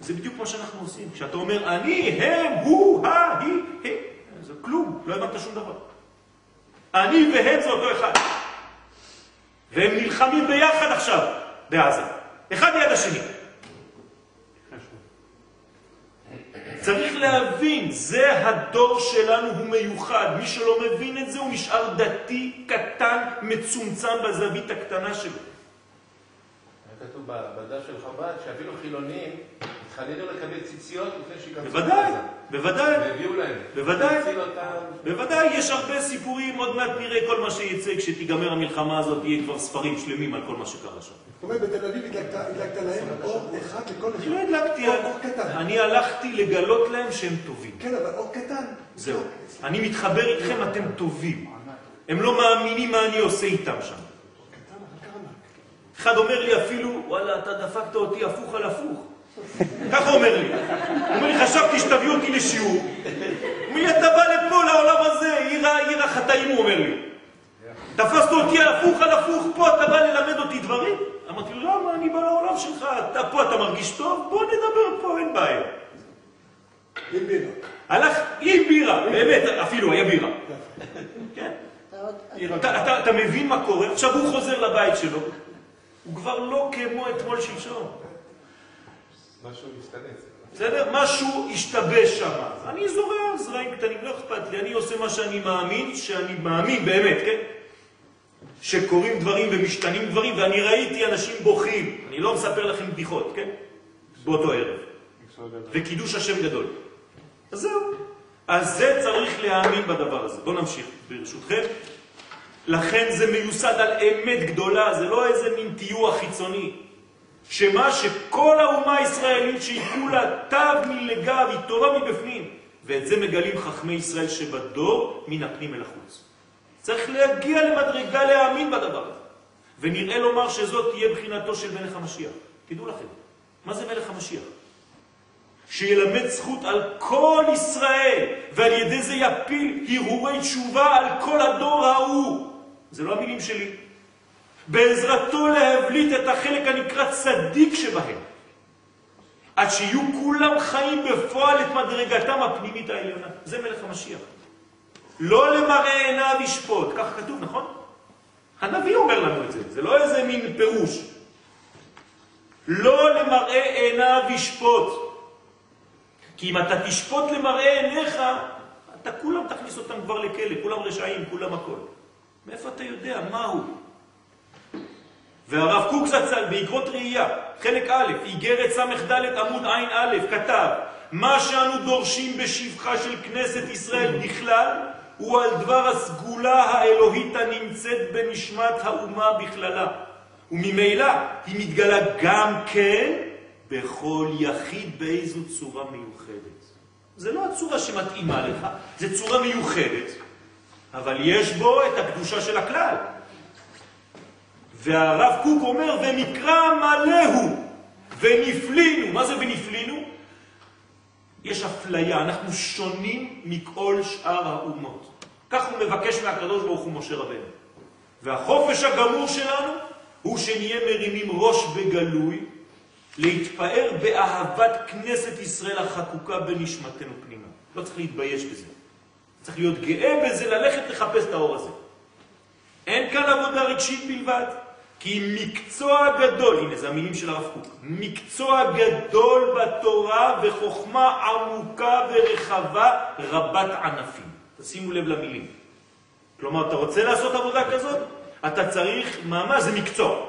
זה בדיוק מה שאנחנו עושים. כשאתה אומר אני, הם, הוא, ה, היא, היא, זה כלום, לא הבנת שום דבר. אני והם זה אותו אחד. והם נלחמים ביחד עכשיו בעזה. אחד ליד השני. צריך להבין, זה הדור שלנו, הוא מיוחד. מי שלא מבין את זה, הוא נשאר דתי, קטן, מצומצם בזווית הקטנה שלו. כתוב בדף של חב"ד שאפילו חילונים התחננו לקבל ציציות לפני שיכנסו בוודאי, בוודאי, והביאו להם. בוודאי. אותם. בוודאי, יש הרבה סיפורים, עוד מעט נראה כל מה שיצא כשתיגמר המלחמה הזאת, יהיה כבר ספרים שלמים על כל מה שקרה שם. זאת אומרת, בתל אביב הדלקת להם אור אחד לכל אחד. לא הדלקתי. אני הלכתי לגלות להם שהם טובים. כן, אבל אור קטן. זהו. אני מתחבר איתכם, אתם טובים. הם לא מאמינים מה אני עושה איתם שם. אחד אומר לי אפילו, וואלה, אתה דפקת אותי הפוך על הפוך. ככה אומר לי. הוא אומר לי, חשבתי שתביא אותי לשיעור. הוא אומר לי, אתה בא לפה, לעולם הזה, עיר, עיר החטאים, הוא אומר לי. תפסת אותי הפוך על הפוך, פה אתה בא ללמד אותי דברים? אמרתי לו, למה? אני בא לעולם שלך, אתה פה, אתה מרגיש טוב? בוא נדבר פה, אין בעיה. עם בירה. הלך עם בירה, באמת, אפילו היה בירה. כן. אתה מבין מה קורה? עכשיו הוא חוזר לבית שלו, הוא כבר לא כמו אתמול שלשום. משהו מסתנץ. בסדר? משהו השתבש שם. אני זורע זרעים קטנים, לא אכפת לי, אני עושה מה שאני מאמין, שאני מאמין באמת, כן? שקורים דברים ומשתנים דברים, ואני ראיתי אנשים בוכים. אני לא מספר לכם בדיחות, כן? באותו ערב. וקידוש השם גדול. אז זהו. אז זה צריך להאמין בדבר הזה. בואו נמשיך, ברשותכם. לכן זה מיוסד על אמת גדולה, זה לא איזה מין טיוח חיצוני. שמה שכל האומה הישראלית שהיא כולה תו מלגב, היא טובה מבפנים. ואת זה מגלים חכמי ישראל שבדור מן הפנים אל החוץ. צריך להגיע למדרגה להאמין בדבר הזה. ונראה לומר שזאת תהיה בחינתו של מלך המשיח. תדעו לכם, מה זה מלך המשיח? שילמד זכות על כל ישראל, ועל ידי זה יפיל הרהורי תשובה על כל הדור ההוא. זה לא המילים שלי. בעזרתו להבליט את החלק הנקרא צדיק שבהם, עד שיהיו כולם חיים בפועל את מדרגתם הפנימית העליונה. זה מלך המשיח. לא למראה עיניו ישפוט, ככה כתוב, נכון? הנביא אומר לנו את זה, זה לא איזה מין פירוש. לא למראה עיניו ישפוט. כי אם אתה תשפוט למראה עיניך, אתה כולם תכניס אותם כבר לכלא, כולם רשעים, כולם הכל. מאיפה אתה יודע? מה הוא? והרב קוק זצ"ל באגרות ראייה, חלק א', איגרת ס"ד עמוד עין א', כתב מה שאנו דורשים בשבחה של כנסת ישראל בכלל הוא על דבר הסגולה האלוהית הנמצאת בנשמת האומה בכללה. וממילא היא מתגלה גם כן בכל יחיד באיזו צורה מיוחדת. זה לא הצורה שמתאימה לך, זה צורה מיוחדת, אבל יש בו את הקדושה של הכלל. והרב קוק אומר, ומקרא מלא הוא, ונפלינו. מה זה ונפלינו? יש אפליה, אנחנו שונים מכל שאר האומות. כך הוא מבקש מהקדוש ברוך הוא משה רבנו. והחופש הגמור שלנו הוא שנהיה מרימים ראש בגלוי, להתפאר באהבת כנסת ישראל החקוקה בנשמתנו פנימה. לא צריך להתבייש בזה. צריך להיות גאה בזה, ללכת לחפש את האור הזה. אין כאן עבודה רגשית בלבד, כי מקצוע גדול, הנה זה המילים של הרב קוק, מקצוע גדול בתורה וחוכמה עמוקה ורחבה רבת ענפים. תשימו לב למילים. כלומר, אתה רוצה לעשות עבודה כזאת? אתה צריך, ממש זה מקצוע.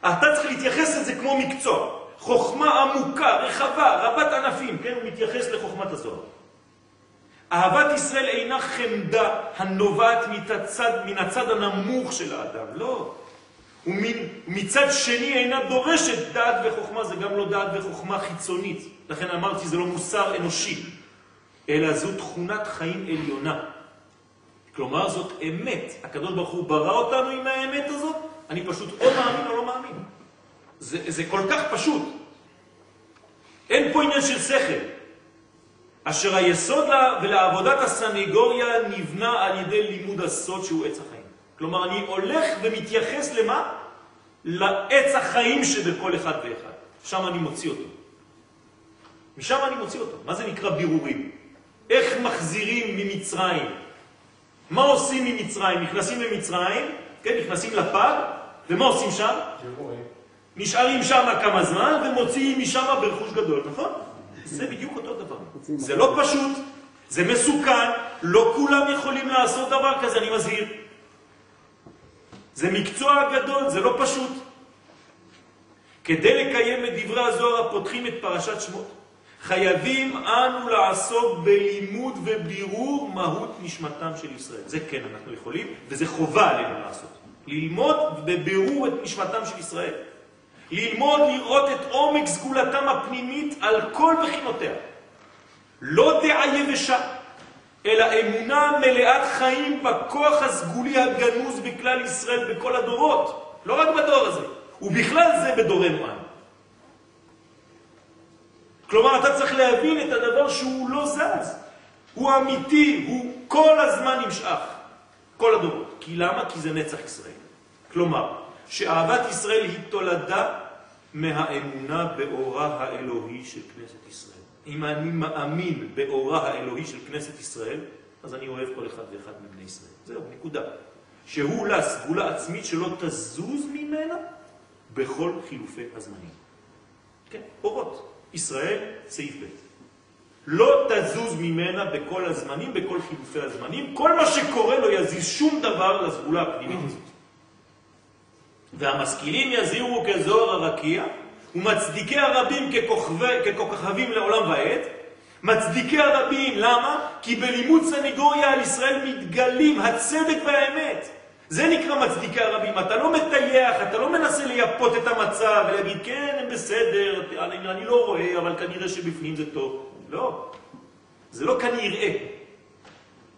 אתה צריך להתייחס לזה כמו מקצוע. חוכמה עמוקה, רחבה, רבת ענפים, כן? הוא מתייחס לחוכמת הזוהר. אהבת ישראל אינה חמדה הנובעת מן הצד הנמוך של האדם, לא. ומצד שני אינה דורשת דעת וחוכמה, זה גם לא דעת וחוכמה חיצונית. לכן אמרתי, זה לא מוסר אנושי, אלא זו תכונת חיים עליונה. כלומר, זאת אמת. הקדוש ברוך הוא ברא אותנו עם האמת הזאת, אני פשוט או מאמין או לא מאמין. זה, זה כל כך פשוט. אין פה עניין של שכל. אשר היסוד לה ולעבודת הסנגוריה נבנה על ידי לימוד הסוד שהוא עץ החיים. כלומר, אני הולך ומתייחס למה? לעץ החיים שבכל אחד ואחד. שם אני מוציא אותו. משם אני מוציא אותו. מה זה נקרא בירורים? איך מחזירים ממצרים? מה עושים ממצרים? נכנסים למצרים, כן, נכנסים לפג, ומה עושים שם? נשארים שם כמה זמן ומוציאים משם ברכוש גדול, נכון? זה בדיוק אותו דבר. זה לא פשוט, זה מסוכן, לא כולם יכולים לעשות דבר כזה, אני מזהיר. זה מקצוע גדול, זה לא פשוט. כדי לקיים את דברי הזוהר הפותחים את פרשת שמות, חייבים אנו לעסוק בלימוד ובירור מהות נשמתם של ישראל. זה כן אנחנו יכולים, וזה חובה עלינו לעשות. ללמוד בבירור את נשמתם של ישראל. ללמוד לראות את עומק סגולתם הפנימית על כל בחינותיה. לא דעה יבשה, אלא אמונה מלאת חיים בכוח הסגולי הגנוז בכלל ישראל בכל הדורות, לא רק בדור הזה, ובכלל זה בדורנו אנו. כלומר, אתה צריך להבין את הדבר שהוא לא זז, הוא אמיתי, הוא כל הזמן נמשך, כל הדורות. כי למה? כי זה נצח ישראל. כלומר, שאהבת ישראל היא תולדה מהאמונה באורה האלוהי של כנסת ישראל. אם אני מאמין באורה האלוהי של כנסת ישראל, אז אני אוהב כל אחד ואחד מבני ישראל. זהו, נקודה. שהוא לה סגולה עצמית שלא תזוז ממנה בכל חילופי הזמנים. כן, אורות. ישראל, סעיף ב'. לא תזוז ממנה בכל הזמנים, בכל חילופי הזמנים. כל מה שקורה לא יזיז שום דבר לסגולה הפנימית הזאת. והמשכילים יזירו כזוהר הרקיע, ומצדיקי הרבים ככוכבי, ככוכבים לעולם ועד. מצדיקי הרבים, למה? כי בלימוד סניגוריה על ישראל מתגלים הצדק והאמת. זה נקרא מצדיקי הרבים. אתה לא מטייח, אתה לא מנסה לייפות את המצב ולהגיד, כן, הם בסדר, אני, אני לא רואה, אבל כנראה שבפנים זה טוב. לא. זה לא כנראה.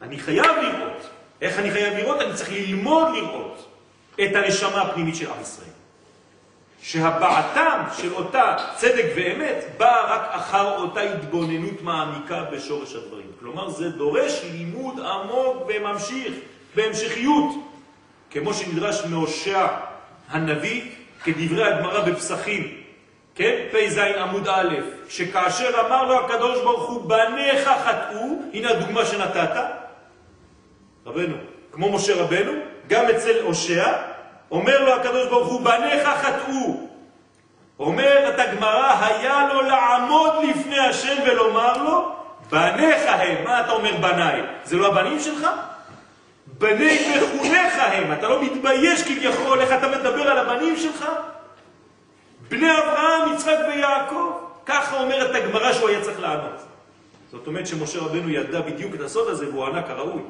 אני חייב לראות. איך אני חייב לראות? אני צריך ללמוד לראות. את הנשמה הפנימית של עם ישראל. שהבעתם של אותה צדק ואמת באה רק אחר אותה התבוננות מעמיקה בשורש הדברים. כלומר, זה דורש לימוד עמוק וממשיך, בהמשכיות, כמו שנדרש מהושע הנביא, כדברי הגמרא בפסחים, כן? פ"ז עמוד א', שכאשר אמר לו הקדוש ברוך הוא, בניך חטאו, הנה הדוגמה שנתת, רבנו, כמו משה רבנו, גם אצל הושע, אומר לו הקדוש ברוך הוא, בניך חטאו. אומרת הגמרא, היה לו לעמוד לפני השם ולומר לו, בניך הם. מה אתה אומר בניי? זה לא הבנים שלך? בני מכוניך הם. אתה לא מתבייש כביכול איך אתה מדבר על הבנים שלך? בני אברהם, יצחק ויעקב. ככה אומרת הגמרא שהוא היה צריך לענות. זאת אומרת שמשה רבנו ידע בדיוק את הסוד הזה והוא ענה כראוי.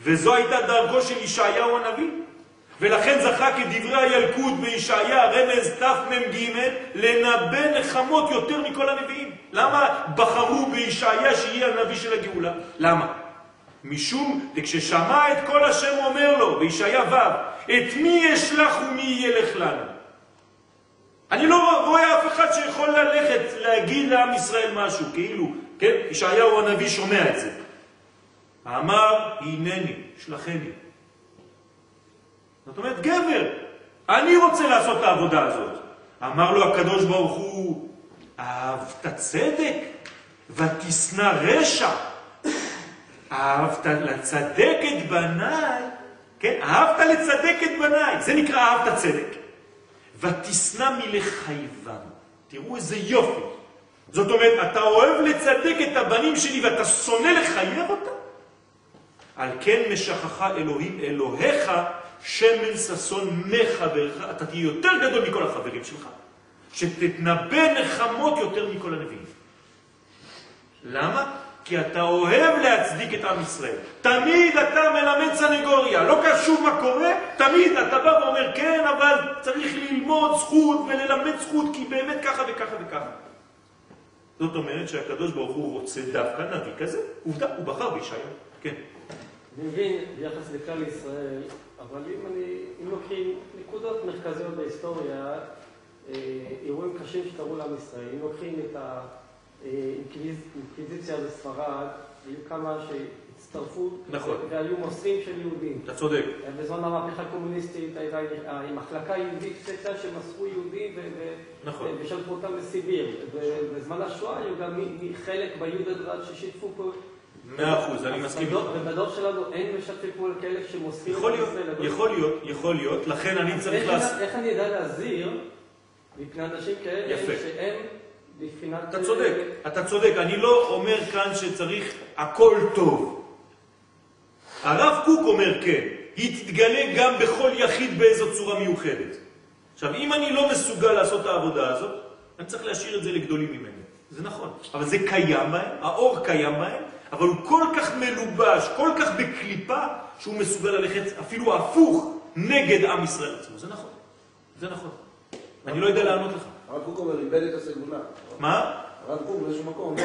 וזו הייתה דרכו של ישעיהו הנביא. ולכן זכה כדברי הילקוט בישעיה, רמז תמ"ג, לנבא נחמות יותר מכל הנביאים. למה בחרו בישעיה שיהיה הנביא של הגאולה? למה? משום, וכששמע את כל השם אומר לו, בישעיה ו', את מי אשלח ומי ילך לנו? אני לא רואה אף אחד שיכול ללכת להגיד לעם ישראל משהו, כאילו, כן? ישעיהו הנביא שומע את זה. אמר, הנני, שלחני. זאת אומרת, גבר, אני רוצה לעשות את העבודה הזאת. אמר לו הקדוש ברוך הוא, אהבת צדק ותשנא רשע. אהבת לצדק את בניי, כן? אהבת לצדק את בניי, זה נקרא אהבת צדק. ותשנא מלחייבם. תראו איזה יופי. זאת אומרת, אתה אוהב לצדק את הבנים שלי ואתה שונא לחייב אותם? על כן משכך אלוהים אלוהיך שמן ששון מחברך, אתה תהיה יותר גדול מכל החברים שלך, שתתנבא נחמות יותר מכל הנביאים. למה? כי אתה אוהב להצדיק את עם ישראל. תמיד אתה מלמד סנגוריה, לא קשור מה קורה, תמיד אתה בא ואומר, כן, אבל צריך ללמוד זכות וללמד זכות, כי באמת ככה וככה וככה. זאת אומרת שהקדוש ברוך הוא רוצה דווקא נביא כזה. עובדה, הוא בחר בישעיה. כן. אני מבין ביחס לכלל ישראל, אבל אם אני, אם לוקחים נקודות מרכזיות בהיסטוריה, אה, אירועים קשים שקרו לעם ישראל, אם לוקחים את האינקוויזיציה בספרד, היו כמה שהצטרפו, נכון. והיו מוסרים של יהודים. אתה צודק. בזמן המהפכה הקומוניסטית הייתה מחלקה יהודית שהייתה שמסרו יהודים נכון. ושלחו אותם לסיביר. ובזמן השואה היו גם חלק ביודנראט ששיתפו פה. מאה אחוז, אני מסכים איתך. בדור- ובדור שלנו אין משתפי פעולה כאלה שמוסרים יכול להיות, יכול להיות, יכול להיות, לכן אני צריך לעשות... איך אני אדע להזהיר מפני אנשים כאלה. שהם בבחינת... אתה צודק, אתה צודק. אני לא אומר כאן שצריך הכל טוב. הרב קוק אומר כן, היא תתגלה גם בכל יחיד באיזו צורה מיוחדת. עכשיו, אם אני לא מסוגל לעשות את העבודה הזאת, אני צריך להשאיר את זה לגדולים ממני. זה נכון, אבל זה קיים בהם, האור קיים בהם, אבל הוא כל כך מלובש, כל כך בקליפה, שהוא מסוגל ללכת אפילו הפוך נגד עם ישראל עצמו. זה נכון, זה נכון. אני לא יודע לענות לך. הרב קוק אומר, איבד את הסגולה. מה? הרב קוק באיזשהו מקום.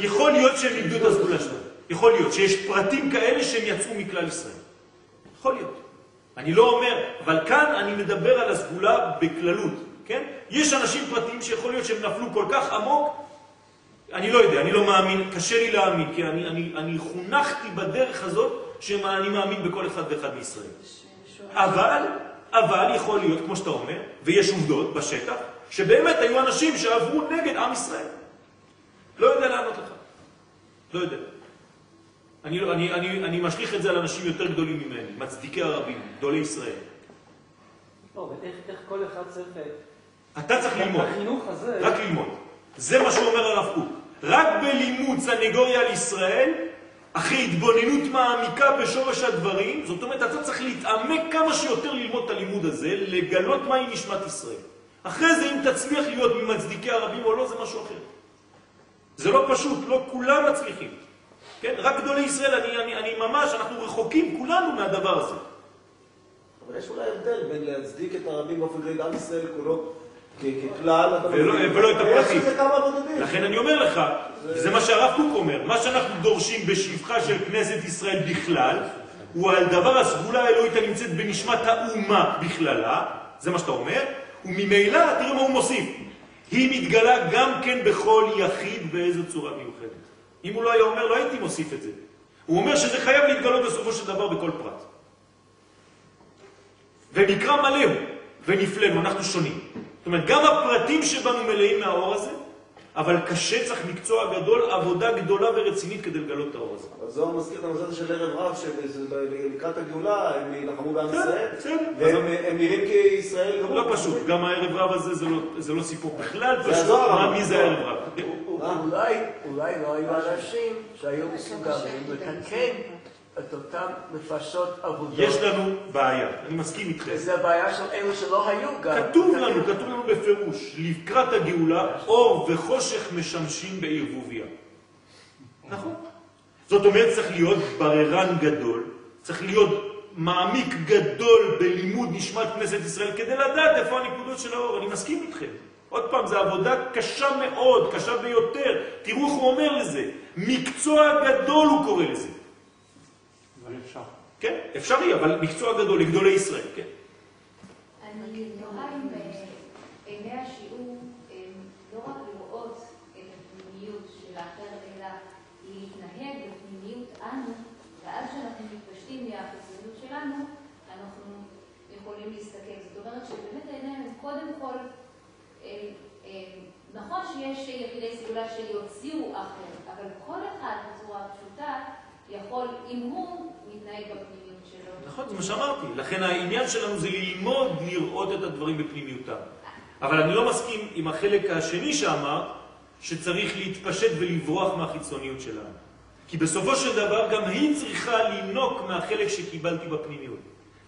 יכול להיות שהם איבדו את הסגולה שלהם. יכול להיות שיש פרטים כאלה שהם יצאו מכלל ישראל. יכול להיות. אני לא אומר, אבל כאן אני מדבר על הסגולה בכללות, כן? יש אנשים פרטיים שיכול להיות שהם נפלו כל כך עמוק, אני לא יודע, אני לא מאמין, קשה לי להאמין, כי אני, אני, אני חונכתי בדרך הזאת שאני מאמין בכל אחד ואחד מישראל. אבל, אבל יכול להיות, כמו שאתה אומר, ויש עובדות בשטח, שבאמת היו אנשים שעברו נגד עם ישראל. לא יודע לענות לך. לא יודע. אני, לא- אני, אני, אני משליך את זה על אנשים יותר גדולים ממני, מצדיקי הרבים, גדולי ישראל. לא, אבל איך איך כל אחד צריך... אתה צריך ללמוד, החינוך הזה... רק ללמוד. זה מה שאומר הרב קוק. רק בלימוד סנגוריה על ישראל, אחרי התבוננות מעמיקה בשורש הדברים, זאת אומרת, אתה צריך להתעמק כמה שיותר ללמוד את הלימוד הזה, לגלות מהי נשמת ישראל. אחרי זה, אם תצליח להיות ממצדיקי הרבים או לא, זה משהו אחר. זה לא פשוט, לא כולם מצליחים. כן? רק גדולי ישראל, אני, אני, אני ממש, אנחנו רחוקים כולנו מהדבר הזה. אבל יש אולי הבדל בין להצדיק את הרבים באופן כללי, עם ישראל כולו ככלל, ולא- את הפרטים. לכן אני אומר לך, זה מה שהרב קוק אומר, מה שאנחנו דורשים בשבחה של כנסת ישראל בכלל, הוא על דבר הסגולה האלוהית הנמצאת בנשמת האומה בכללה, זה מה שאתה אומר, וממילא, תראה מה הוא מוסיף, היא מתגלה גם כן בכל יחיד באיזו צורה מיוחדת. אם הוא לא היה אומר, לא הייתי מוסיף את זה. הוא אומר שזה חייב להתגלות בסופו של דבר בכל פרט. ומקרא מלא הוא, ונפלאנו, אנחנו שונים. זאת אומרת, גם הפרטים שבנו מלאים מהאור הזה, אבל קשה, צריך מקצוע גדול, עבודה גדולה ורצינית כדי לגלות את האור הזה. אבל זוהר מזכיר את הנושא הזה של ערב רב, שלקראת הגאולה הם יילחמו בעם ישראל. והם הם נראים כישראל גמור. לא פשוט, גם הערב רב הזה זה לא, זה לא סיפור בכלל, זה פשוט. מי זה הערב רב? אולי, אולי לא היו אנשים שהיו מסוגלים לתקן את אותם נפשות אבודות. יש לנו בעיה, אני מסכים איתכם. וזו הבעיה של אלו שלא היו גם. כתוב לנו, כתוב לנו בפירוש, לקראת הגאולה, אור וחושך משמשים בערבוביה. נכון. זאת אומרת, צריך להיות בררן גדול, צריך להיות מעמיק גדול בלימוד נשמת כנסת ישראל, כדי לדעת איפה הנקודות של האור. אני מסכים איתכם. עוד פעם, זו עבודה קשה מאוד, קשה ביותר. תראו איך הוא אומר לזה. מקצוע גדול הוא קורא לזה. אבל אפשר. כן, אפשרי, אבל מקצוע גדול לגדולי ישראל, כן. אני תוהה אם אה, עיני השיעור הם לא רק לראות את הפנימיות של האחר, אלא להתנהג בפנימיות אנו, ואז כשאנחנו מתפשטים מהחיצוניות שלנו, אנחנו יכולים להסתכל. זאת אומרת שבאמת העיניים הם קודם כל, הם, נכון שיש יחידי סגולה שיוציאו אחר, אבל כל אחד בצורה פשוטה יכול, אם הוא בפנימיות שלו. נכון, זה מה שאמרתי. לכן העניין שלנו זה ללמוד לראות את הדברים בפנימיותם. אבל אני לא מסכים עם החלק השני שאמרת, שצריך להתפשט ולברוח מהחיצוניות שלנו. כי בסופו של דבר גם היא צריכה לינוק מהחלק שקיבלתי בפנימיות.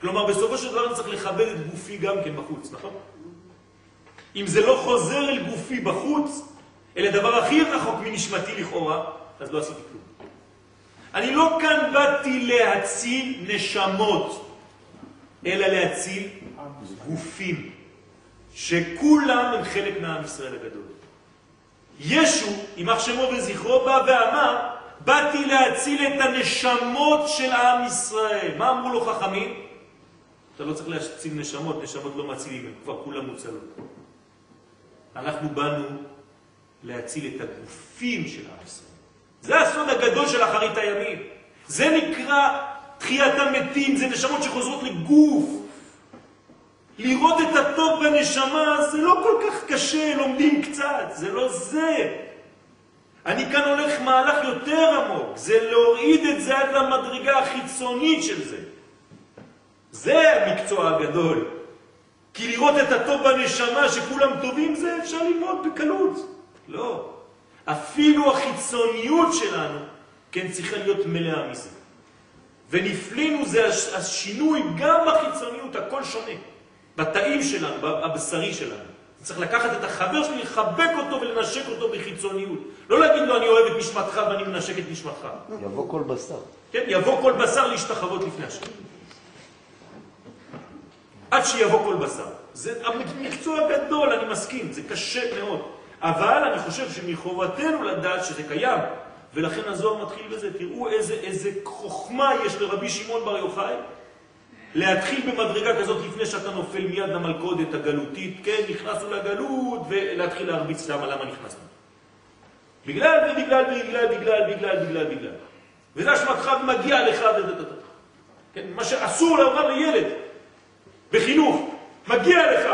כלומר, בסופו של דבר אני צריך לכבד את גופי גם כן בחוץ, נכון? אם זה לא חוזר אל גופי בחוץ, אל הדבר הכי רחוק מנשמתי לכאורה, אז לא עשיתי כלום. אני לא כאן באתי להציל נשמות, אלא להציל גופים, שכולם הם חלק מעם ישראל הגדול. ישו, יימח שמו וזכרו, בא ואמר, באתי להציל את הנשמות של עם ישראל. מה אמרו לו חכמים? אתה לא צריך להציל נשמות, נשמות לא מצילים, הם כבר כולם מוצלות. אנחנו באנו להציל את הגופים של עם ישראל. זה הסוד הגדול של אחרית הימים. זה נקרא תחיית המתים, זה נשמות שחוזרות לגוף. לראות את הטוב בנשמה זה לא כל כך קשה, לומדים קצת, זה לא זה. אני כאן הולך מהלך יותר עמוק, זה להוריד את זה עד למדרגה החיצונית של זה. זה המקצוע הגדול. כי לראות את הטוב בנשמה שכולם טובים זה אפשר ללמוד בקלות. לא. אפילו החיצוניות שלנו, כן, צריכה להיות מלאה מזה. ונפלינו זה השינוי גם בחיצוניות, הכל שונה. בתאים שלנו, בבשרי שלנו. צריך לקחת את החבר שלי, לחבק אותו ולנשק אותו בחיצוניות. לא להגיד לו, אני אוהב את נשמתך ואני מנשק את נשמתך. יבוא כל בשר. כן, יבוא כל בשר להשתחוות לפני השם. עד שיבוא כל בשר. זה מקצוע גדול, אני מסכים, זה קשה מאוד. אבל אני חושב שמחובתנו לדעת שזה קיים, ולכן הזוהר מתחיל בזה. תראו איזה, איזה חוכמה יש לרבי שמעון בר יוחאי להתחיל במדרגה כזאת לפני שאתה נופל מיד למלכודת הגלותית, כן, נכנסנו לגלות, ולהתחיל להרביץ למה, למה נכנסנו. בגלל ובגלל ובגלל בגלל בגלל בגלל בגלל. וזה אשמתך ומגיע לך, כן, מה שאסור לומר לילד בחינוך, מגיע לך,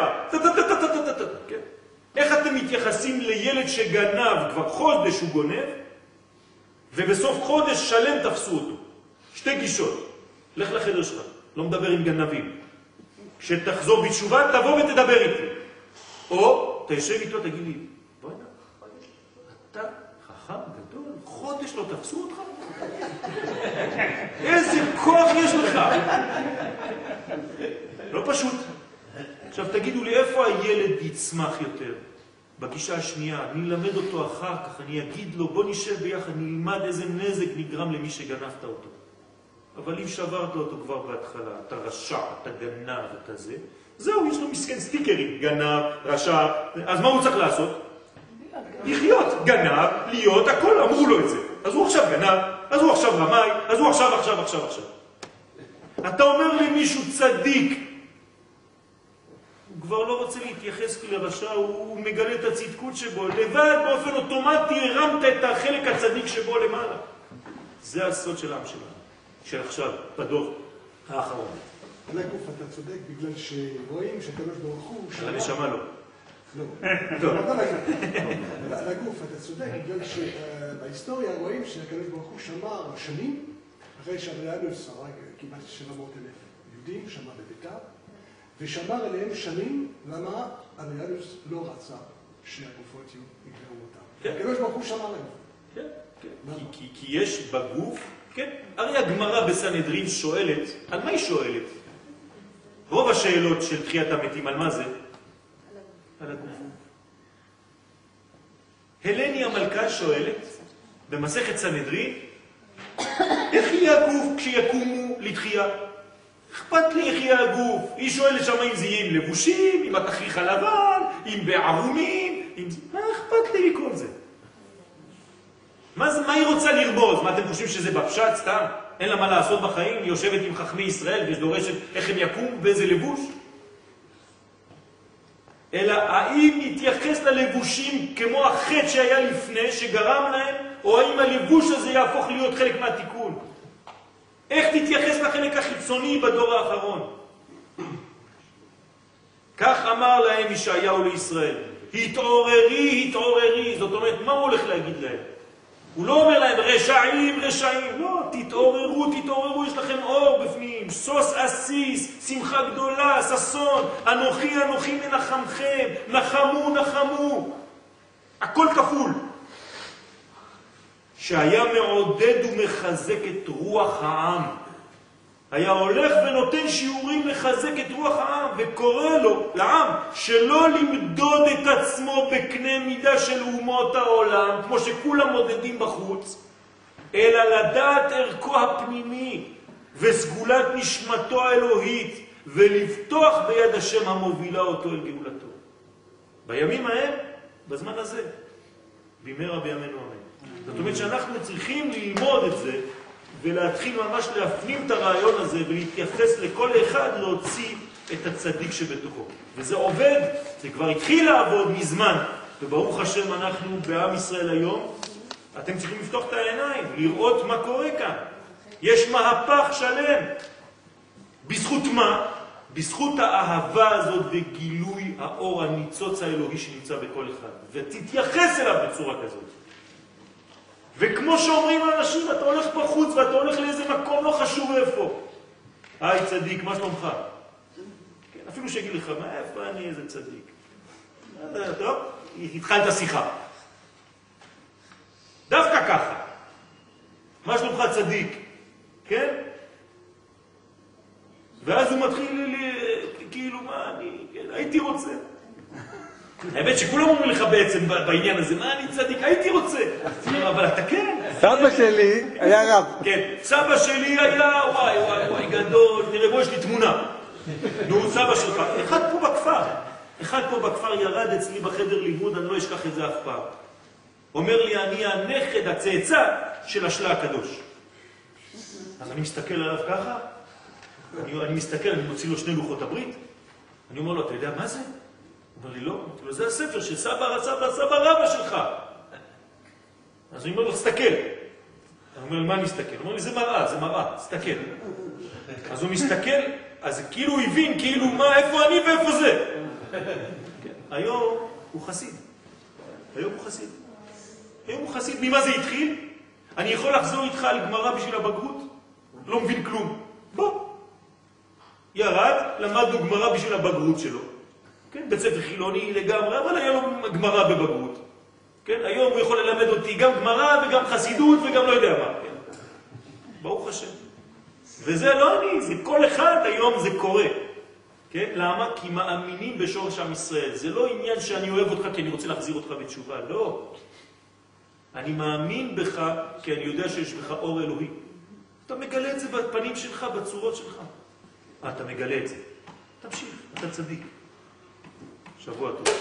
כן. איך אתם מתייחסים לילד שגנב כבר חודש הוא גונב, ובסוף חודש שלם תפסו אותו? שתי גישות. לך לחדר שלך. לא מדבר עם גנבים. כשתחזור בתשובה, תבוא ותדבר איתי. או תשב איתו, תגיד לי, בוא'נה, אתה חכם גדול, חודש לא תפסו אותך? איזה כוח יש לך? לא פשוט. עכשיו תגידו לי, איפה הילד יצמח יותר? בגישה השנייה, אני אלמד אותו אחר כך, אני אגיד לו, בוא נשב ביחד, נלמד איזה נזק נגרם למי שגנבת אותו. אבל אם שברת אותו כבר בהתחלה, אתה רשע, אתה גנב, אתה זה, זהו, יש לו מסכן סטיקרים, גנב, רשע, אז מה הוא צריך לעשות? לחיות, גנב, להיות, הכל אמרו לו את זה. אז הוא עכשיו גנב, אז הוא עכשיו רמאי, אז הוא עכשיו, עכשיו, עכשיו, עכשיו. אתה אומר לי מישהו צדיק, כבר לא רוצה להתייחס לרשע, הוא מגלה את הצדקות שבו, לבד באופן אוטומטי הרמת את החלק הצדיק שבו למעלה. זה הסוד של העם שלנו. של עכשיו, בדור האחרון. על הגוף אתה צודק, בגלל שרואים שהקדוש ברוך הוא... על הנשמה לא. לא. על הגוף אתה צודק, בגלל שבהיסטוריה רואים שהקדוש ברוך הוא שמר שנים, אחרי שאדריאנוס הרג כמעט 700 אלף יהודים, שמר בביתר, ושמר עליהם שנים, למה אדריאנוס לא רצה שהגופות יגרעו אותם. הקדוש ברוך הוא שמר עליהם. כן, כן. כי יש בגוף כן? הרי הגמרא בסנהדרין שואלת, על מה היא שואלת? רוב השאלות של תחיית המתים, על מה זה? על הגוף. הלני המלכה שואלת, במסכת סנהדרין, איך יהיה הגוף כשיקומו לתחייה? אכפת לי איך יהיה הגוף. היא שואלת שם אם זה יהיה עם לבושים, עם התכריך הלבן, עם בערומים, עם... מה אכפת לי מכל זה? מה, זה, מה היא רוצה לרבוז? מה אתם חושבים שזה בפשט סתם? אין לה מה לעשות בחיים? היא יושבת עם חכמי ישראל ודורשת איך הם יקומו, באיזה לבוש? אלא האם נתייחס ללבושים כמו החטא שהיה לפני, שגרם להם, או האם הלבוש הזה יהפוך להיות חלק מהתיקון? איך תתייחס לחלק החיצוני בדור האחרון? כך אמר להם ישעיהו לישראל, התעוררי, התעוררי. זאת אומרת, מה הוא הולך להגיד להם? הוא לא אומר להם רשעים, רשעים, לא, תתעוררו, תתעוררו, יש לכם אור בפנים, סוס אסיס, שמחה גדולה, ששון, אנוכי אנוכי מנחמכם, נחמו נחמו, הכל כפול. שהיה מעודד ומחזק את רוח העם. היה הולך ונותן שיעורים לחזק את רוח העם, וקורא לו, לעם, שלא למדוד את עצמו בקנה מידה של אומות העולם, כמו שכולם מודדים בחוץ, אלא לדעת ערכו הפנימי וסגולת נשמתו האלוהית, ולבטוח ביד השם המובילה אותו אל גאולתו. בימים ההם, בזמן הזה, בימי רבי ימינו אמן. זאת אומרת שאנחנו צריכים ללמוד את זה ולהתחיל ממש להפנים את הרעיון הזה ולהתייחס לכל אחד להוציא את הצדיק שבתוכו. וזה עובד, זה כבר התחיל לעבוד מזמן, וברוך השם אנחנו בעם ישראל היום, אתם צריכים לפתוח את העיניים, לראות מה קורה כאן. יש מהפך שלם. בזכות מה? בזכות האהבה הזאת וגילוי האור הניצוץ האלוהי שנמצא בכל אחד. ותתייחס אליו בצורה כזאת. וכמו שאומרים האנשים, אתה הולך בחוץ ואתה הולך לאיזה מקום לא חשוב איפה. היי צדיק, מה שלומך? כן, אפילו שיגיד לך, מה, איפה אני איזה צדיק? טוב, התחלת שיחה. דווקא ככה. מה שלומך צדיק? כן? ואז הוא מתחיל לי, כאילו, מה אני, כן, הייתי רוצה. האמת שכולם אומרים לך בעצם בעניין הזה, מה אני צדיק, הייתי רוצה. אבל אתה כן. סבא שלי היה רב. כן, סבא שלי היה, וואי, וואי, וואי, גדול, תראה, בוא, יש לי תמונה. נו, סבא שלך, אחד פה בכפר, אחד פה בכפר ירד אצלי בחדר לימוד, אני לא אשכח את זה אף פעם. אומר לי, אני הנכד, הצאצא של השלה הקדוש. אז אני מסתכל עליו ככה, אני, אני מסתכל, אני מוציא לו שני לוחות הברית, אני אומר לו, אתה יודע מה זה? הוא אומר לי, לא. אמרתי לו, זה הספר של סבא, סבא, סבא רבא שלך. אז אני אומר לו, תסתכל. אני אומר, מה אני מסתכל? הוא אומר לי, זה מראה, זה מראה, תסתכל. אז הוא מסתכל, אז כאילו הוא הבין, כאילו מה, איפה אני ואיפה זה. כן. היום הוא חסיד. היום הוא חסיד. היום הוא חסיד. ממה זה התחיל? אני יכול לחזור איתך על גמרא בשביל הבגרות? לא מבין כלום. בוא. ירד, למדנו גמרא בשביל הבגרות שלו. כן, בית ספר חילוני לגמרי, אבל היה לו גמרא בבגרות. כן, היום הוא יכול ללמד אותי גם גמרא וגם חסידות וגם לא יודע מה. כן. ברוך השם. וזה לא אני, זה כל אחד היום זה קורה. כן? למה? כי מאמינים בשורש עם ישראל. זה לא עניין שאני אוהב אותך כי אני רוצה להחזיר אותך בתשובה, לא. אני מאמין בך כי אני יודע שיש בך אור אלוהי. אתה מגלה את זה בפנים שלך, בצורות שלך. אה, אתה מגלה את זה. תמשיך, אתה צדיק. שבוע טוב.